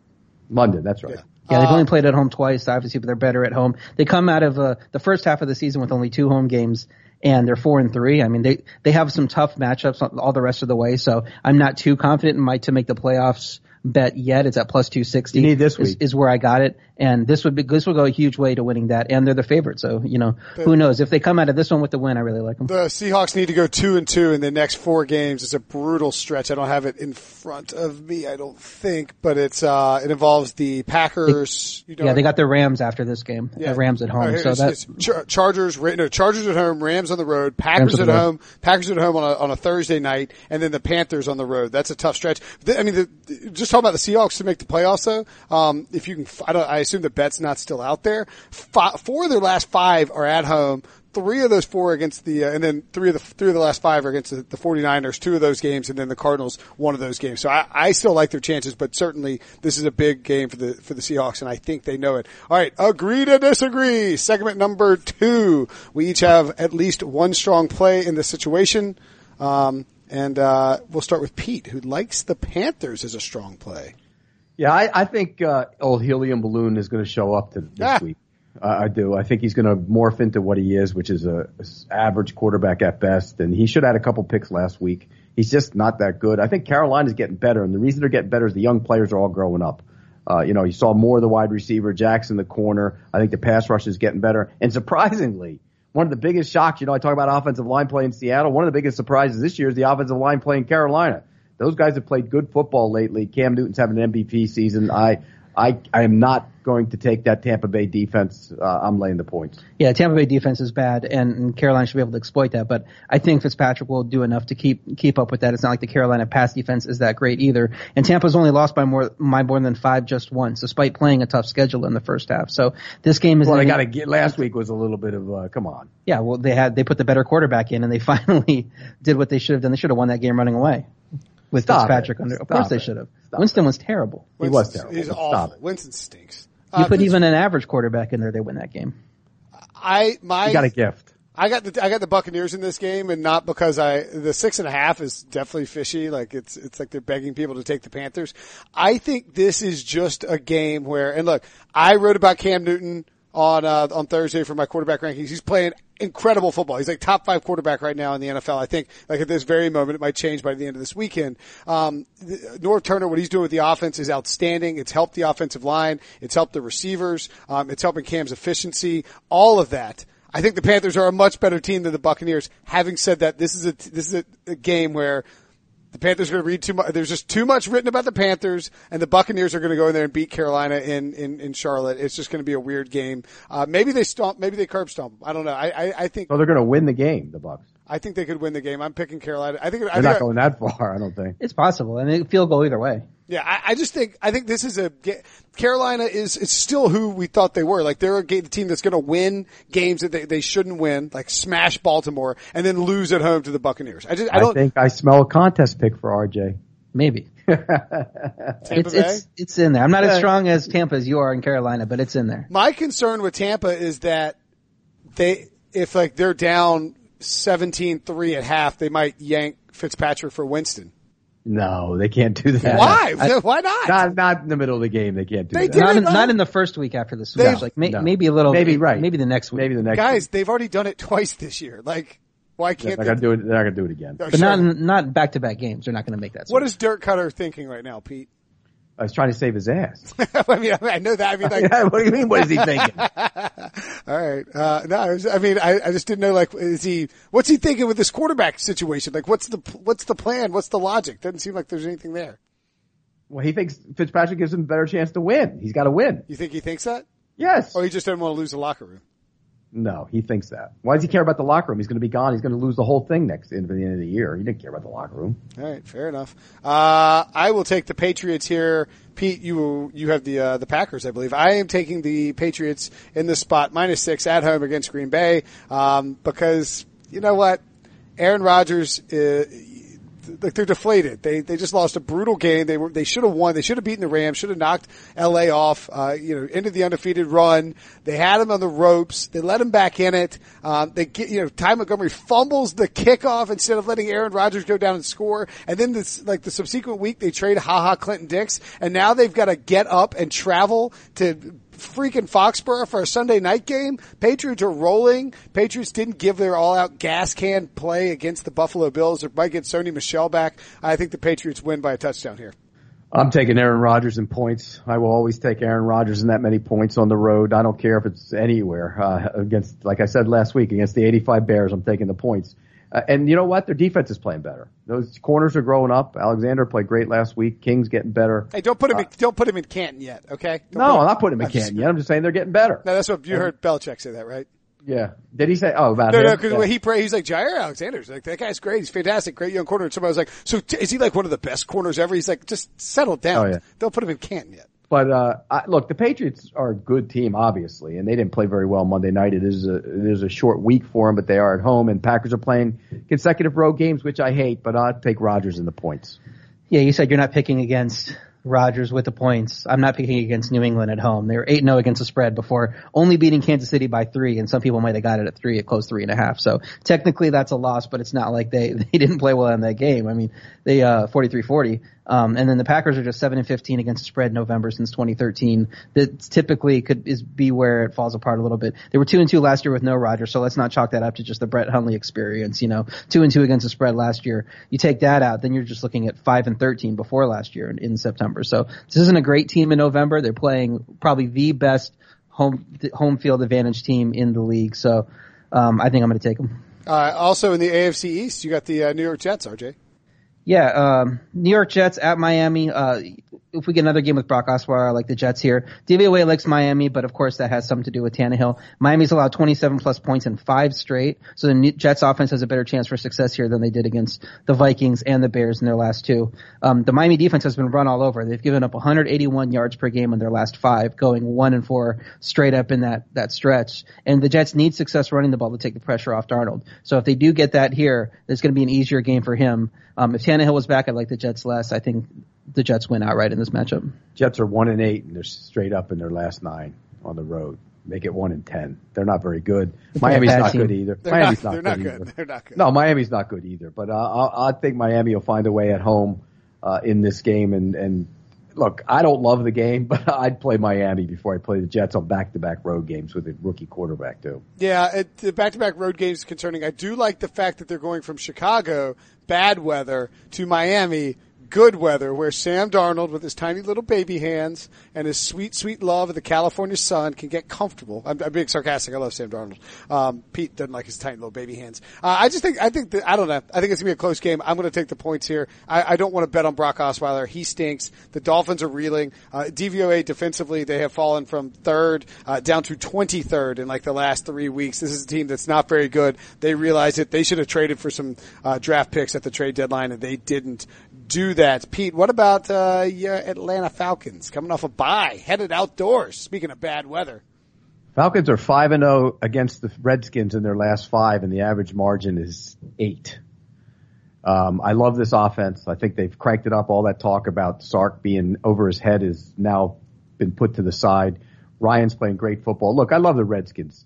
London. That's right. Yeah, they've Uh, only played at home twice, obviously, but they're better at home. They come out of uh, the first half of the season with only two home games, and they're four and three. I mean, they they have some tough matchups all the rest of the way. So I'm not too confident in my to make the playoffs bet yet. It's at plus two sixty. You need this is, week. is where I got it, and this would be this would go a huge way to winning that. And they're the favorite, so you know who knows if they come out of this one with the win. I really like them. The Seahawks need to go two and two in the next four games. It's a brutal stretch. I don't have it in front of me, I don't think, but it's uh it involves the Packers. you know, yeah, they got the Rams after this game. Yeah. The Rams at home, All right, so it's- that Char- Chargers, no, Chargers at home, Rams on the road, Packers Rams at the road. home, Packers at home on a, on a Thursday night, and then the Panthers on the road. That's a tough stretch. The- I mean, the, just talking about the Seahawks to make the playoffs though, um, if you can, I don't, I assume the bet's not still out there. Fi four of their last five are at home. Three of those four against the, uh, and then three of the, three of the last five are against the, the 49ers, two of those games, and then the Cardinals, one of those games. So I, I still like their chances, but certainly this is a big game for the, for the Seahawks, and I think they know it. All right. Agree to disagree. Segment number two. We each have at least one strong play in this situation. Um, and, uh, we'll start with Pete, who likes the Panthers as a strong play. Yeah, I, I think uh, old helium balloon is going to show up to this Ah. week. Uh, I do. I think he's going to morph into what he is, which is a average quarterback at best. And he should have had a couple picks last week. He's just not that good. I think Carolina's getting better, and the reason they're getting better is the young players are all growing up. Uh, you know, you saw more of the wide receiver, Jackson the corner. I think the pass rush is getting better. And surprisingly, one of the biggest shocks, you know, I talk about offensive line play in Seattle. One of the biggest surprises this year is the offensive line play in Carolina. Those guys have played good football lately. Cam Newton's having an MVP season. I, I, I am not going to take that Tampa Bay defense. Uh, I'm laying the points. Yeah, Tampa Bay defense is bad, and, and Carolina should be able to exploit that. But I think Fitzpatrick will do enough to keep keep up with that. It's not like the Carolina pass defense is that great either. And Tampa's only lost by more by more than five just once, despite playing a tough schedule in the first half. So this game is. Well, I got to get. Last week was a little bit of uh, come on. Yeah, well, they had they put the better quarterback in, and they finally did what they should have done. They should have won that game running away with Stop Fitzpatrick it. under. Of Stop course, they should have. Stop Winston was terrible. He was Winston's- terrible, He's but awful. stop it. Winston stinks. You Uh, put even an average quarterback in there, they win that game. I, my, You got a gift. I got the I got the Buccaneers in this game, and not because I the six and a half is definitely fishy. Like it's it's like they're begging people to take the Panthers. I think this is just a game where, and look, I wrote about Cam Newton on uh, on Thursday for my quarterback rankings. He's playing incredible football. He's like top five quarterback right now in the NFL. I think like at this very moment, it might change by the end of this weekend. Um, Norv Turner, what he's doing with the offense is outstanding. It's helped the offensive line. It's helped the receivers. Um, it's helping Cam's efficiency. All of that. I think the Panthers are a much better team than the Buccaneers. Having said that, this is a this is a, a game where the Panthers are going to read too much. There's just too much written about the Panthers, and the Buccaneers are going to go in there and beat Carolina in in, in Charlotte. It's just going to be a weird game. Uh, maybe they stomp. Maybe they curb stomp. I don't know. I I, I think So they're going to win the game. The Bucks. I think they could win the game. I'm picking Carolina. I think They're think not I- going that far. I don't think. It's possible. I mean, field goal either way. Yeah, I, I just think I think this is a Carolina is is still who we thought they were. Like they're a ga- team that's going to win games that they, they shouldn't win, like smash Baltimore and then lose at home to the Buccaneers. I just I I, don't. think I smell a contest pick for RJ. Maybe. Tampa It's, Bay? it's, it's in there. I'm not as strong as Tampa as you are in Carolina, but it's in there. My concern with Tampa is that they, if like they're down 17-3 at half, they might yank Fitzpatrick for Winston. No, they can't do that. Why? I- Why not? Not not in the middle of the game. They can't do They that. did Not it, in, not in the first week after the switch. They- like may, No. maybe a little. Maybe right. Maybe the next week. Maybe the next. Guys, week. they've already done it twice this year. Like, why they're can't they? gonna do it. They're not gonna do it again. Oh, but sure. not not back to back games. They're not going to make that. what switch. is Dirk Koetter thinking right now, Pete? I was trying to save his ass. I mean, I know that. I mean, like, what do you mean? What is he thinking? All right. Uh, no, I, was, I mean, I, I just didn't know, like, is he, what's he thinking with this quarterback situation? Like, what's the, what's the plan? What's the logic? Doesn't seem like there's anything there. Well, he thinks Fitzpatrick gives him a better chance to win. He's got to win. You think he thinks that? Yes. Or he just doesn't want to lose the locker room? No, he thinks that. Why does he care about the locker room? He's going to be gone. He's going to lose the whole thing next at the end of the year. He didn't care about the locker room. All right, fair enough. Uh, I will take the Patriots here. Pete, you you have the uh, the Packers, I believe. I am taking the Patriots in this spot minus six at home against Green Bay um, because you know what, Aaron Rodgers. Uh, like they're deflated. They they just lost a brutal game. They were they should have won. They should have beaten the Rams. Should have knocked L.A. off. Uh, you know, into the undefeated run. They had him on the ropes. They let him back in it. Um, they get you know Ty Montgomery fumbles the kickoff instead of letting Aaron Rodgers go down and score. And then this like the subsequent week they trade Ha Ha Clinton Dix, and now they've got to get up and travel to freaking Foxborough for a Sunday night game. Patriots are rolling. Patriots didn't give their all out gas can play against the Buffalo Bills. They might get Sony Michel back. I think the Patriots win by a touchdown here. I'm taking Aaron Rodgers in points. I will always take Aaron Rodgers in that many points on the road. I don't care if it's anywhere uh, against, like I said last week, against the 85 Bears. I'm taking the points. Uh, and you know what? Their defense is playing better. Those corners are growing up. Alexander played great last week. King's getting better. Hey, don't put him. in, don't put him in Canton yet. Okay. Don't No, put I'm not putting him in I'm just- Canton yet. I'm just saying they're getting better. No, that's what you heard Belichick say that, right? Yeah. Did he say? Oh, about No, him? no, because Yeah. when he prayed, he's like Jaire Alexander's like that guy's great. He's fantastic, great young corner. And somebody was like, "So t- is he like one of the best corners ever?" He's like, "Just settle down. Oh, yeah. Don't put him in Canton yet." But uh, I, look, the Patriots are a good team, obviously, and they didn't play very well Monday night. It is a it is a short week for them, but they are at home, and Packers are playing consecutive road games, which I hate. But I'd take Rodgers in the points. Yeah, you said you're not picking against Rodgers with the points. I'm not picking against New England at home. They were 8-0 against the spread before only beating Kansas City by three, and some people might have got it at three, it closed three and a half. So technically that's a loss, but it's not like they, they didn't play well in that game. I mean, they, uh, 43-40. Um, and then the Packers are just 7 and 15 against the spread November since 2013. That typically could is be where it falls apart a little bit. They were 2 and 2 last year with no Rodgers, so let's not chalk that up to just the Brett Hundley experience, you know. 2 and 2 against the spread last year. You take that out, then you're just looking at 5 and 13 before last year in, in September. So this isn't a great team in November. They're playing probably the best home home field advantage team in the league. So um, I think I'm going to take them. Uh, also in the AFC East, you got the uh, New York Jets, RJ. Yeah, um, New York Jets at Miami. Uh, if we get another game with Brock Osweiler, like the Jets here. DVOA likes Miami, but of course that has something to do with Tannehill. Miami's allowed 27 plus points in five straight, so the Jets offense has a better chance for success here than they did against the Vikings and the Bears in their last two. Um, the Miami defense has been run all over. They've given up 181 yards per game in their last five, going one and four straight up in that that stretch. And the Jets need success running the ball to take the pressure off Darnold. So if they do get that here, it's going to be an easier game for him. Um, if Tannehill was back, I'd like the Jets less. I think the Jets win outright in this matchup. Jets are one and eight, and they're straight up in their last nine on the road. Make it one and ten. They're not very good. Miami's not team. good either. They're Miami's not, not, they're good not either. They're not good. No, Miami's not good either. But uh, I, I think Miami will find a way at home uh, in this game. And, and look, I don't love the game, but I'd play Miami before I play the Jets on back-to-back road games with a rookie quarterback too. Yeah, it, the back-to-back road games is concerning. I do like the fact that they're going from Chicago, bad weather, to Miami, good weather, where Sam Darnold, with his tiny little baby hands and his sweet, sweet love of the California sun, can get comfortable. I'm, I'm being sarcastic. I love Sam Darnold. Um, Pete doesn't like his tiny little baby hands. Uh, I just think, I think that, I don't know. I think it's gonna be a close game. I'm gonna take the points here. I, I don't want to bet on Brock Osweiler. He stinks. The Dolphins are reeling. Uh, DVOA defensively, they have fallen from third, uh, down to 23rd in like the last three weeks. This is a team that's not very good. They realize it. They should have traded for some, uh, draft picks at the trade deadline and they didn't do that. Pete, what about, uh, your Atlanta Falcons coming off a bye, headed outdoors? Speaking of bad weather. Falcons are five and zero against the Redskins in their last five, and the average margin is eight. Um, I love this offense. I think they've cranked it up. All that talk about Sark being over his head has now been put to the side. Ryan's playing great football. Look, I love the Redskins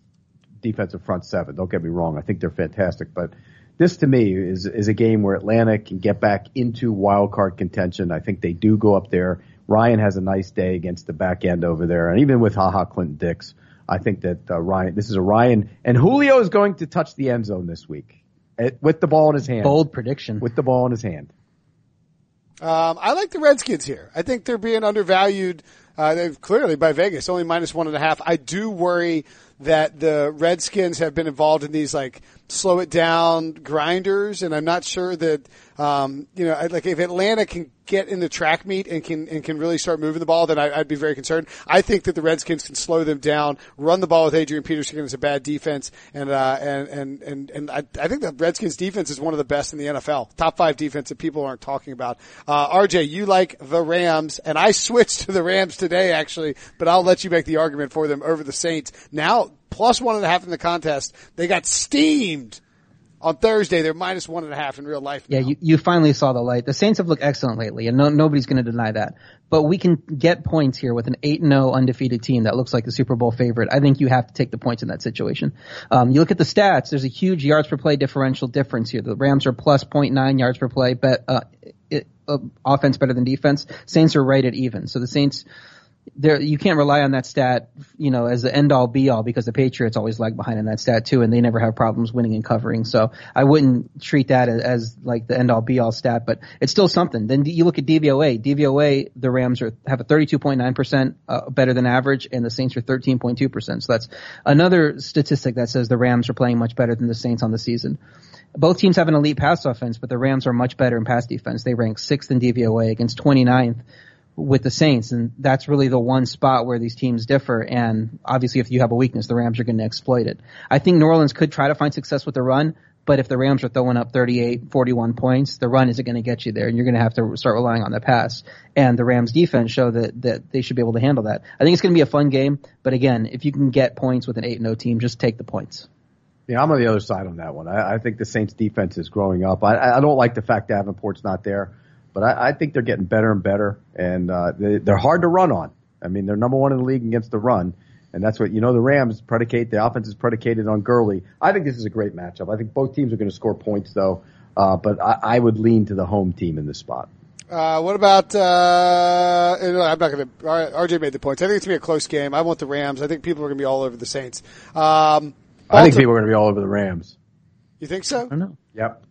defensive front seven. Don't get me wrong. I think they're fantastic, but this to me is is a game where Atlanta can get back into wild card contention. I think they do go up there. Ryan has a nice day against the back end over there, and even with haha Clinton Dix, I think that uh, Ryan. This is a Ryan, and Julio is going to touch the end zone this week eh, with the ball in his hand. Bold prediction. with the ball in his hand. Um, I like the Redskins here. I think they're being undervalued. Uh, they've clearly by Vegas, only minus one and a half. I do worry that the Redskins have been involved in these like slow it down grinders, and I'm not sure that um, you know, like if Atlanta can get in the track meet and can and can really start moving the ball, then I, would be very concerned. I think that the Redskins can slow them down, run the ball with Adrian Peterson against a bad defense, and uh, and and and and I, I think the Redskins defense is one of the best in the NFL, top five defense that people aren't talking about. Uh, RJ, you like the Rams, and I switched to the Rams today actually, but I'll let you make the argument for them over the Saints. Now plus one and a half in the contest, they got steamed on Thursday, they're minus one and a half in real life. Now. Yeah, you, you finally saw the light. The Saints have looked excellent lately, and no, nobody's going to deny that. But we can get points here with an 8-0 undefeated team that looks like the Super Bowl favorite. I think you have to take the points in that situation. Um, you look at the stats, there's a huge yards per play differential difference here. The Rams are plus 0.9 yards per play, but, uh, it, uh, offense better than defense. Saints are right at even. So the Saints, there you can't rely on that stat, you know, as the end all be all because the Patriots always lag behind in that stat too, and they never have problems winning and covering. So I wouldn't treat that as, as like the end all be all stat, but it's still something. Then you look at DVOA. DVOA, the Rams are have a 32.9 percent uh, better than average, and the Saints are 13.2 percent. So that's another statistic that says the Rams are playing much better than the Saints on the season. Both teams have an elite pass offense, but the Rams are much better in pass defense. They rank sixth in DVOA against 29th with the Saints, and that's really the one spot where these teams differ. And obviously, if you have a weakness, the Rams are going to exploit it. I think New Orleans could try to find success with the run, but if the Rams are throwing up 38, 41 points, the run isn't going to get you there, and you're going to have to start relying on the pass. And the Rams defense show that that they should be able to handle that. I think it's going to be a fun game, but again, if you can get points with an eight and zero team, just take the points. Yeah, I'm on the other side on that one. I, I think the Saints defense is growing up. I, I don't like the fact that Davenport's not there but I, I think they're getting better and better, and uh, they, they're hard to run on. I mean, they're number one in the league against the run, and that's what you know. The Rams predicate the offense is predicated on Gurley. I think this is a great matchup. I think both teams are going to score points though, uh, but I, I would lean to the home team in this spot. Uh, what about? Uh, I'm not going to. RJ made the points. I think it's going to be a close game. I want the Rams. I think people are going to be all over the Saints. Um, I think people are going to be all over the Rams. You think so? I don't know. Yep.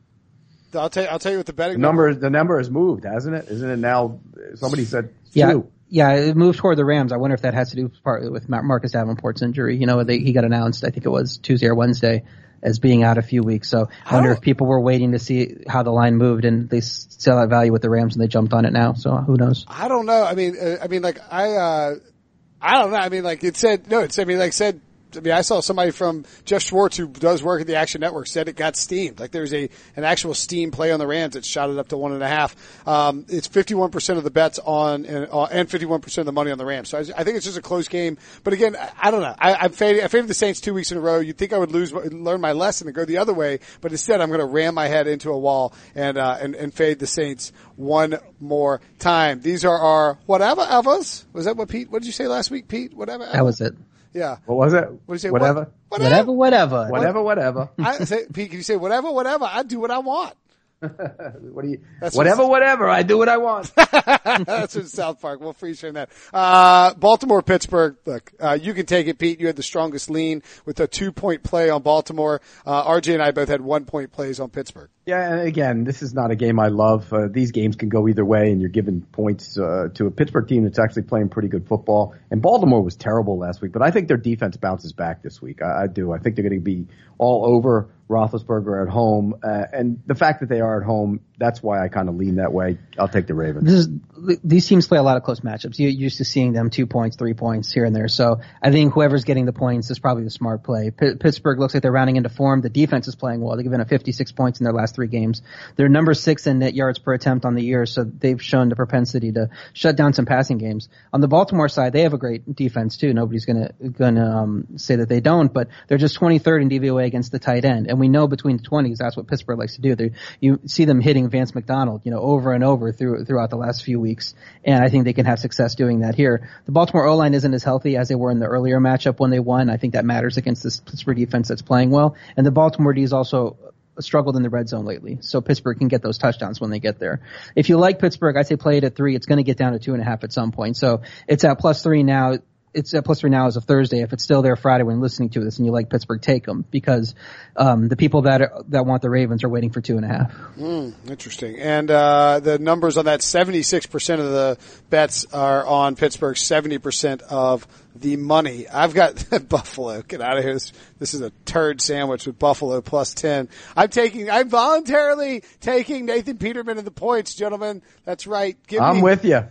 I'll tell you, I'll tell you what the betting the number, the number has moved, hasn't it? Isn't it now? Somebody said yeah. Two. Yeah, it moved toward the Rams. I wonder if that has to do partly with Marcus Davenport's injury. You know, they, he got announced, I think it was Tuesday or Wednesday, as being out a few weeks. So I wonder if people were waiting to see how the line moved and they saw that value with the Rams and they jumped on it now. So who knows? I don't know. I mean, uh, I mean, like I, uh, I don't know. I mean, like it said, no, it's, I mean, like said I mean, I saw somebody from Jeff Schwartz who does work at the Action Network said it got steamed. Like there's a an actual steam play on the Rams that shot it up to one and a half. Um, it's 51 percent of the bets on and, uh, and 51 percent of the money on the Rams. So I, I, think it's just a close game. But again, I, I don't know. I, I faded, I faded the Saints two weeks in a row. You'd think I would lose, learn my lesson and go the other way, but instead I'm going to ram my head into a wall and uh, and, and fade the Saints one more time. These are our whatever evers. Was that what Pete? What did you say last week, Pete? Whatever. That was it. Yeah. What was it? What did you say? Whatever. What, whatever. Whatever. Whatever. Whatever. I say, Pete, can you say whatever? Whatever. I do what I want. what do you? That's whatever, whatever. I do what I want. That's in South Park. We'll free share that. Uh, Baltimore, Pittsburgh. Look, uh, you can take it, Pete. You had the strongest lean with a two point play on Baltimore. Uh, RJ and I both had one point plays on Pittsburgh. Yeah, and again, this is not a game I love. Uh, these games can go either way, and you're giving points uh, to a Pittsburgh team that's actually playing pretty good football. And Baltimore was terrible last week, but I think their defense bounces back this week. I, I do. I think they're going to be all over Roethlisberger at home, uh, and the fact that they are at home, that's why I kind of lean that way. I'll take the Ravens. Is, these teams play a lot of close matchups. You're used to seeing them two points, three points here and there. So I think whoever's getting the points is probably the smart play. P- Pittsburgh looks like they're rounding into form. The defense is playing well. They've given up 56 points in their last three games. They're number six in net yards per attempt on the year, so they've shown the propensity to shut down some passing games. On the Baltimore side, they have a great defense too. Nobody's gonna gonna um, say that they don't, but they're just 23rd in DVOA against the tight end, and we know between the 20s that's what Pittsburgh likes to do. They, you see them hitting Vance McDonald, you know, over and over through throughout the last few weeks, and I think they can have success doing that here. The Baltimore O line isn't as healthy as they were in the earlier matchup when they won. I think that matters against this Pittsburgh defense that's playing well, and the Baltimore D is also struggled in the red zone lately. So Pittsburgh can get those touchdowns when they get there. If you like Pittsburgh, I'd say play it at three. It's going to get down to two and a half at some point. So it's at plus three now. It's at plus three now as of Thursday. If it's still there Friday when listening to this and you like Pittsburgh, take them because um, the people that are, that want the Ravens are waiting for two and a half. Interesting. And uh, the numbers on that 76% of the bets are on Pittsburgh, 70% of the money. I've got Buffalo. Get out of here. This, this is a turd sandwich with Buffalo plus 10. I'm taking, I'm voluntarily taking Nathan Peterman in the points, gentlemen. That's right. Give I'm me, with you.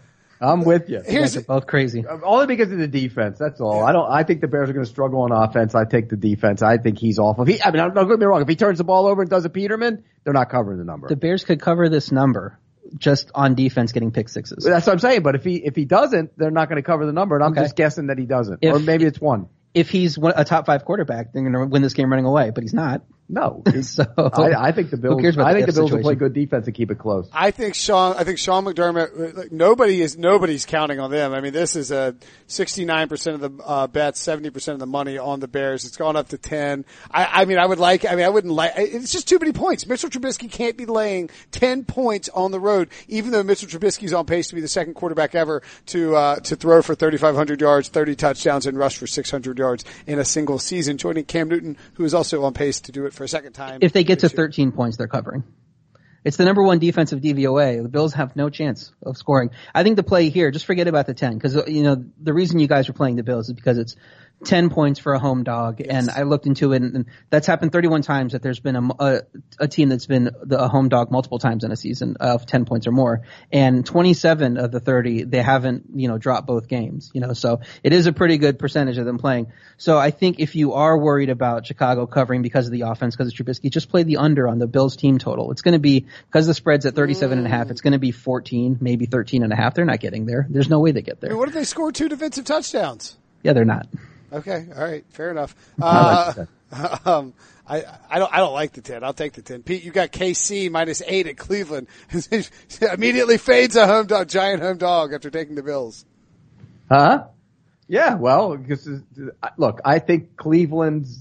I'm with you. Here's, They're both crazy. Only because of the defense. That's all. I don't. I think the Bears are going to struggle on offense. I take the defense. I think he's awful. If he, I mean, don't get me wrong. If he turns the ball over and does a Peterman, they're not covering the number. The Bears could cover this number just on defense getting pick sixes. That's what I'm saying. But if he if he doesn't, they're not going to cover the number. And I'm Okay. just guessing that he doesn't, If- or maybe it's one. If he's a top five quarterback, they're going to win this game running away, but he's not. No, So I, I think the Bills. cares about I think the if Bills will play good defense and keep it close. I think Sean. I think Sean McDermott. Like, nobody is. Nobody's counting on them. I mean, this is a sixty-nine percent of the uh, bets, seventy percent of the money on the Bears. It's gone up to ten. I, I mean, I would like. I mean, I wouldn't like. It's just too many points. Mitchell Trubisky can't be laying ten points on the road, even though Mitchell Trubisky's on pace to be the second quarterback ever to uh, to throw for thirty-five hundred yards, thirty touchdowns, and rush for six hundred yards in a single season, joining Cam Newton, who is also on pace to do it for a second time. if they get to this year. 13 points, they're covering. It's the number one defensive DVOA. The Bills have no chance of scoring. I think the play here, just forget about the 10, because, you know, the reason you guys are playing the Bills is because it's 10 points for a home dog. And I looked into it, and, and that's happened 31 times that there's been a, a, a team that's been the, a home dog multiple times in a season of 10 points or more. And 27 of the 30, they haven't, you know, dropped both games, you know, so it is a pretty good percentage of them playing. So I think if you are worried about Chicago covering because of the offense, because of Trubisky, just play the under on the Bills team total. It's going to be, because the spread's at 37 and a half, mm. it's going to be 14, maybe 13 and a half. They're not getting there. There's no way they get there. what if they score two defensive touchdowns? Yeah, they're not. Okay, all right, fair enough. I like Uh, um, I I don't I don't like the ten. I'll take the ten. Pete, you got KC minus eight at Cleveland. Immediately fades a home dog, giant home dog after taking the Bills. Huh? Yeah. Well, because look, I think Cleveland's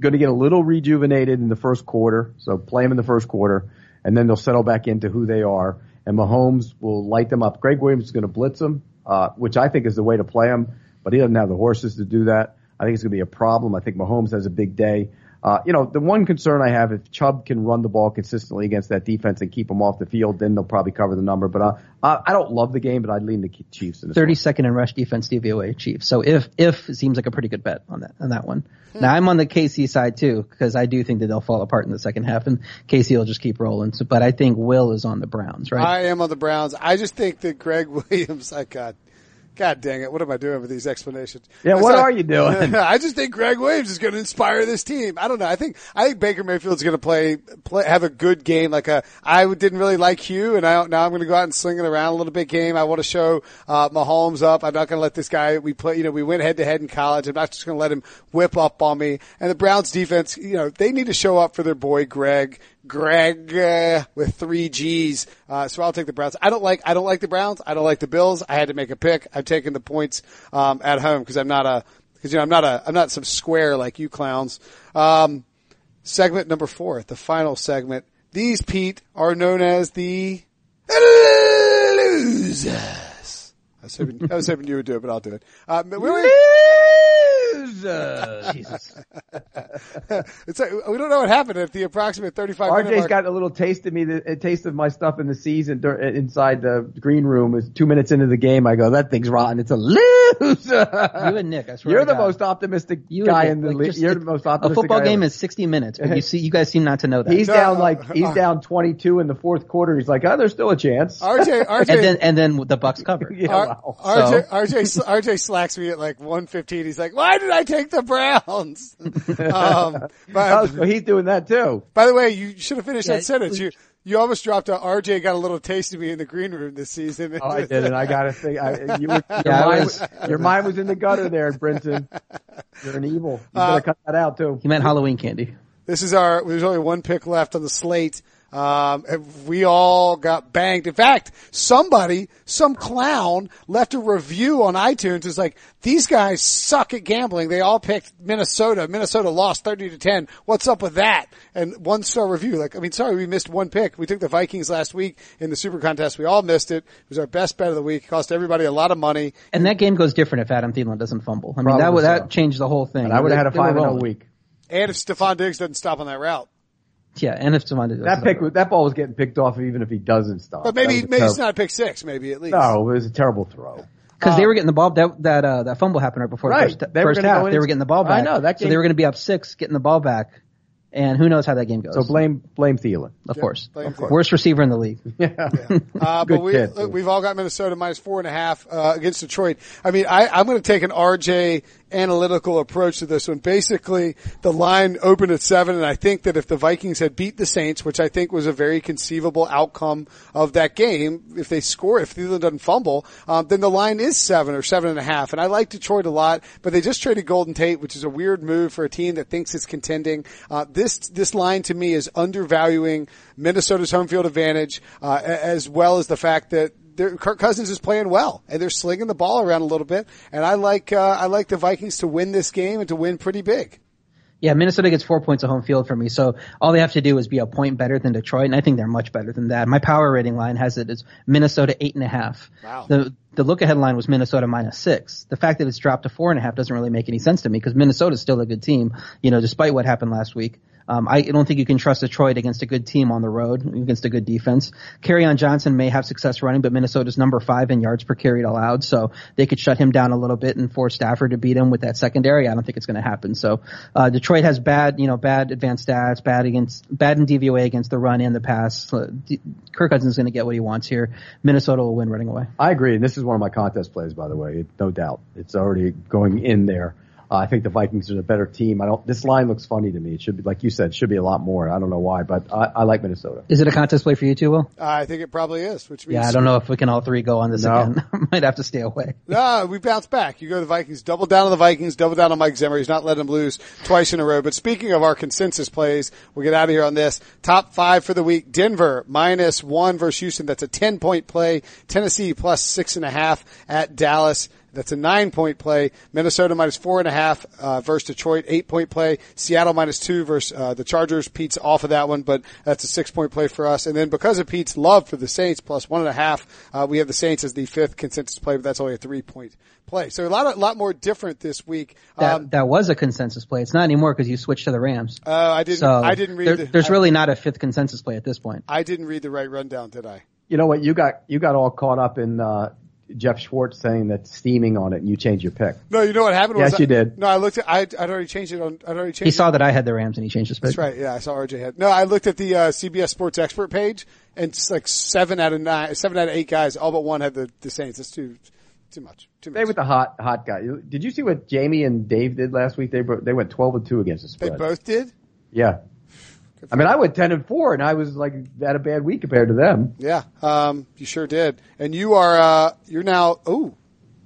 going to get a little rejuvenated in the first quarter. So play them in the first quarter, and then they'll settle back into who they are. And Mahomes will light them up. Gregg Williams is going to blitz them, uh, which I think is the way to play them. But he doesn't have the horses to do that. I think it's going to be a problem. I think Mahomes has a big day. Uh, you know, the one concern I have, if Chubb can run the ball consistently against that defense and keep them off the field, then they'll probably cover the number. But uh, I, I don't love the game, but I'd lean the Chiefs in 32nd in rush defense DVOA Chiefs. So if, if it seems like a pretty good bet on that, on that one. Now I'm on the KC side too, because I do think that they'll fall apart in the second half and KC will just keep rolling. So, but I think Will is on the Browns, right? I am on the Browns. I just think that Gregg Williams. I got. God dang it! What am I doing with these explanations? Yeah, what are you doing? I just think Gregg Williams is going to inspire this team. I don't know. I think I think Baker Mayfield's going to play, play have a good game. Like a I didn't really like Hue, and I now I'm going to go out and sling it around a little bit. Game. I want to show uh, Mahomes up. I'm not going to let this guy. We play. You know, we went head to head in college. I'm not just going to let him whip up on me. And the Browns defense. You know, they need to show up for their boy Gregg. Gregg uh, with three G's. Uh, so I'll take the Browns. I don't like I don't like the Browns. I don't like the Bills. I had to make a pick. I'm taking the points um, at home because I'm not a because you know I'm not a I'm not some square like you clowns. Um, segment number four, the final segment. These Pete are known as the losers. I was hoping, I was hoping you would do it, but I'll do it. Uh, Willie, Jesus. it's like, we don't know what happened at the approximate 35 minute RJ's mark. got a little taste of me, a taste of my stuff in the season inside the green room. Is two minutes into the game, I go, "That thing's rotten. It's a loser." You and Nick, I swear You're the God. most optimistic You guy and in the like, league. You're the most optimistic. A football game ever. is 60 minutes, but you see, you guys seem not to know that. He's No, down like he's uh, down 22 in the fourth quarter. He's like, "Oh, there's still a chance." RJ, RJ, and then, and then the Bucs cover. yeah, R- wow. RJ, RJ, sl- RJ slacks me at like 115. He's like, why did I take the Browns? um, but, Oh, so he's doing that too. by the way, you should have finished Yeah, that sentence. You, you almost dropped a RJ got a little taste of me in the green room this season. Oh, I did it. I got to think. I, you were, your, Yeah, mind, was- your mind was in the gutter there, Brinson. You're an evil. You Uh, better cut that out too. He meant Halloween candy. This is our, there's only one pick left on the slate. Um, we all got banged. In fact, somebody, some clown left a review on iTunes. It's like, these guys suck at gambling. They all picked Minnesota. Minnesota lost 30 to 10. What's up with that? And one star review. Like, I mean, sorry, we missed one pick. We took the Vikings last week in the super contest. We all missed it. It was our best bet of the week. It cost everybody a lot of money. And that game goes different if Adam Thielen doesn't fumble. I mean, that would, so. that changed the whole thing. And I would have had a They- they were five and a week. And if Stefon Diggs doesn't stop on that route. Yeah, and if Stefon Diggs That pick, fumble. that ball was getting picked off even if he doesn't stop. But maybe, That was maybe it's not a pick six, maybe at least. No, it was a terrible throw. Because they were getting the ball that that uh, that fumble happened right before Right. the first, They first half. go They were getting the ball back. I back. know, that so they were going to be up six, getting the ball back, and who knows how that game goes? So blame blame Thielen. of course, blame of course. Worst receiver in the league. Uh, Good but we, kid, we've all got Minnesota minus four and a half uh, against Detroit. I mean, I, I'm going to take an RJ analytical approach to this one. Basically, the line opened at seven, and I think that if the Vikings had beat the Saints, which I think was a very conceivable outcome of that game, if they score, if Thielen doesn't fumble, um, then the line is seven or seven and a half. And I like Detroit a lot, but they just traded Golden Tate, which is a weird move for a team that thinks it's contending. Uh, this this line to me is undervaluing Minnesota's home field advantage, uh, as well as the fact that Kirk Cousins is playing well and they're slinging the ball around a little bit. And I like, uh, I like the Vikings to win this game and to win pretty big. Yeah, Minnesota gets four points of home field for me, so all they have to do is be a point better than Detroit, and I think they're much better than that. My power rating line has it as Minnesota eight and a half. Wow. The the look ahead line was Minnesota minus six. The fact that it's dropped to four and a half doesn't really make any sense to me because Minnesota's still a good team, you know, despite what happened last week. Um, I don't think you can trust Detroit against a good team on the road, against a good defense. on Johnson may have success running, but Minnesota's number five in yards per carry allowed, so they could shut him down a little bit and force Stafford to beat him with that secondary. I don't think it's going to happen. So uh, Detroit has bad, you know, bad advanced stats, bad against, bad in DVOA against the run and the pass. Kirk Cousins is going to get what he wants here. Minnesota will win running away. I agree. And this is one of my contest plays, by the way. No doubt. It's already going in there. Uh, I think the Vikings are a better team. I don't, this line looks funny to me. It should be, like you said, it should be a lot more. I don't know why, but I, I like Minnesota. Is it a contest play for you too, Will? I think it probably is, which means Yeah, I don't know if we can all three go on this No. again. Might have to stay away. No, we bounce back. You go to the Vikings, double down on the Vikings, double down on Mike Zimmer. He's not letting them lose twice in a row. But speaking of our consensus plays, we'll get out of here on this. Top five for the week. Denver minus one versus Houston. That's a 10 point play. Tennessee plus six and a half at Dallas. That's a nine point play. Minnesota minus four and a half, uh, versus Detroit. Eight point play. Seattle minus two versus, uh, the Chargers. Pete's off of that one, but that's a six point play for us. And then because of Pete's love for the Saints plus one and a half, uh, we have the Saints as the fifth consensus play, but that's only a three point play. So a lot, of, lot more different this week. That Um, that was a consensus play. It's not anymore because you switched to the Rams. uh, I didn't, so I didn't read there- the, there's I, really not a fifth consensus play at this point. I didn't read the right rundown, did I? You know what? You got, you got all caught up in, uh, Jeff Schwartz saying that steaming on it and you changed your pick. No, you know what happened? Yes, was you I- did. No, I looked at, I, I'd already changed it on, I'd already changed He it. saw that I had the Rams and he changed his pick. That's right. Yeah, I saw RJ had. No, I looked at the uh, CBS Sports expert page, and it's like seven out of nine, seven out of eight guys, all but one had the, the Saints. That's too too much. Too Stay much. with the hot, hot guy. Did you see what Jamie and Dave did last week? They they went 12 and 2 against the Spurs. They both did. Yeah. I mean, I went 10 and 4 and I was like, had a bad week compared to them. Yeah, um, you sure did. And you are uh, you're now. Oh,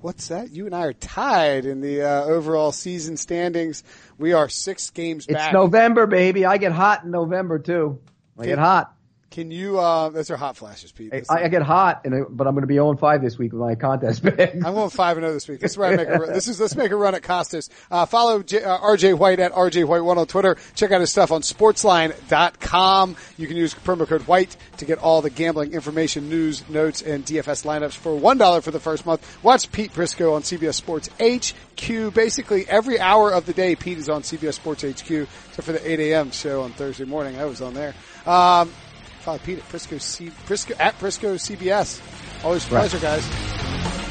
what's that? You and I are tied in the uh, overall season standings. We are six games It's back. November, baby. I get hot in November too. I get hot. Can you? Uh, those are hot flashes, Pete. I, That's- I get hot, and I, but I'm going to be 0 5 this week with my contest pick. I'm going five and zero this week. This is where I make a run. This is let's make a run at Kostos. Uh, follow J, uh, RJ White at RJ White One on Twitter. Check out his stuff on Sportsline.com. You can use promo code White to get all the gambling information, news, notes, and DFS lineups for one dollar for the first month. Watch Pete Prisco on CBS Sports HQ. Basically every hour of the day, Pete is on CBS Sports HQ, except for the 8 a.m. show on Thursday morning. I was on there. Um, follow Pete at Prisco C, Prisco at Prisco CBS. Always a pleasure, guys.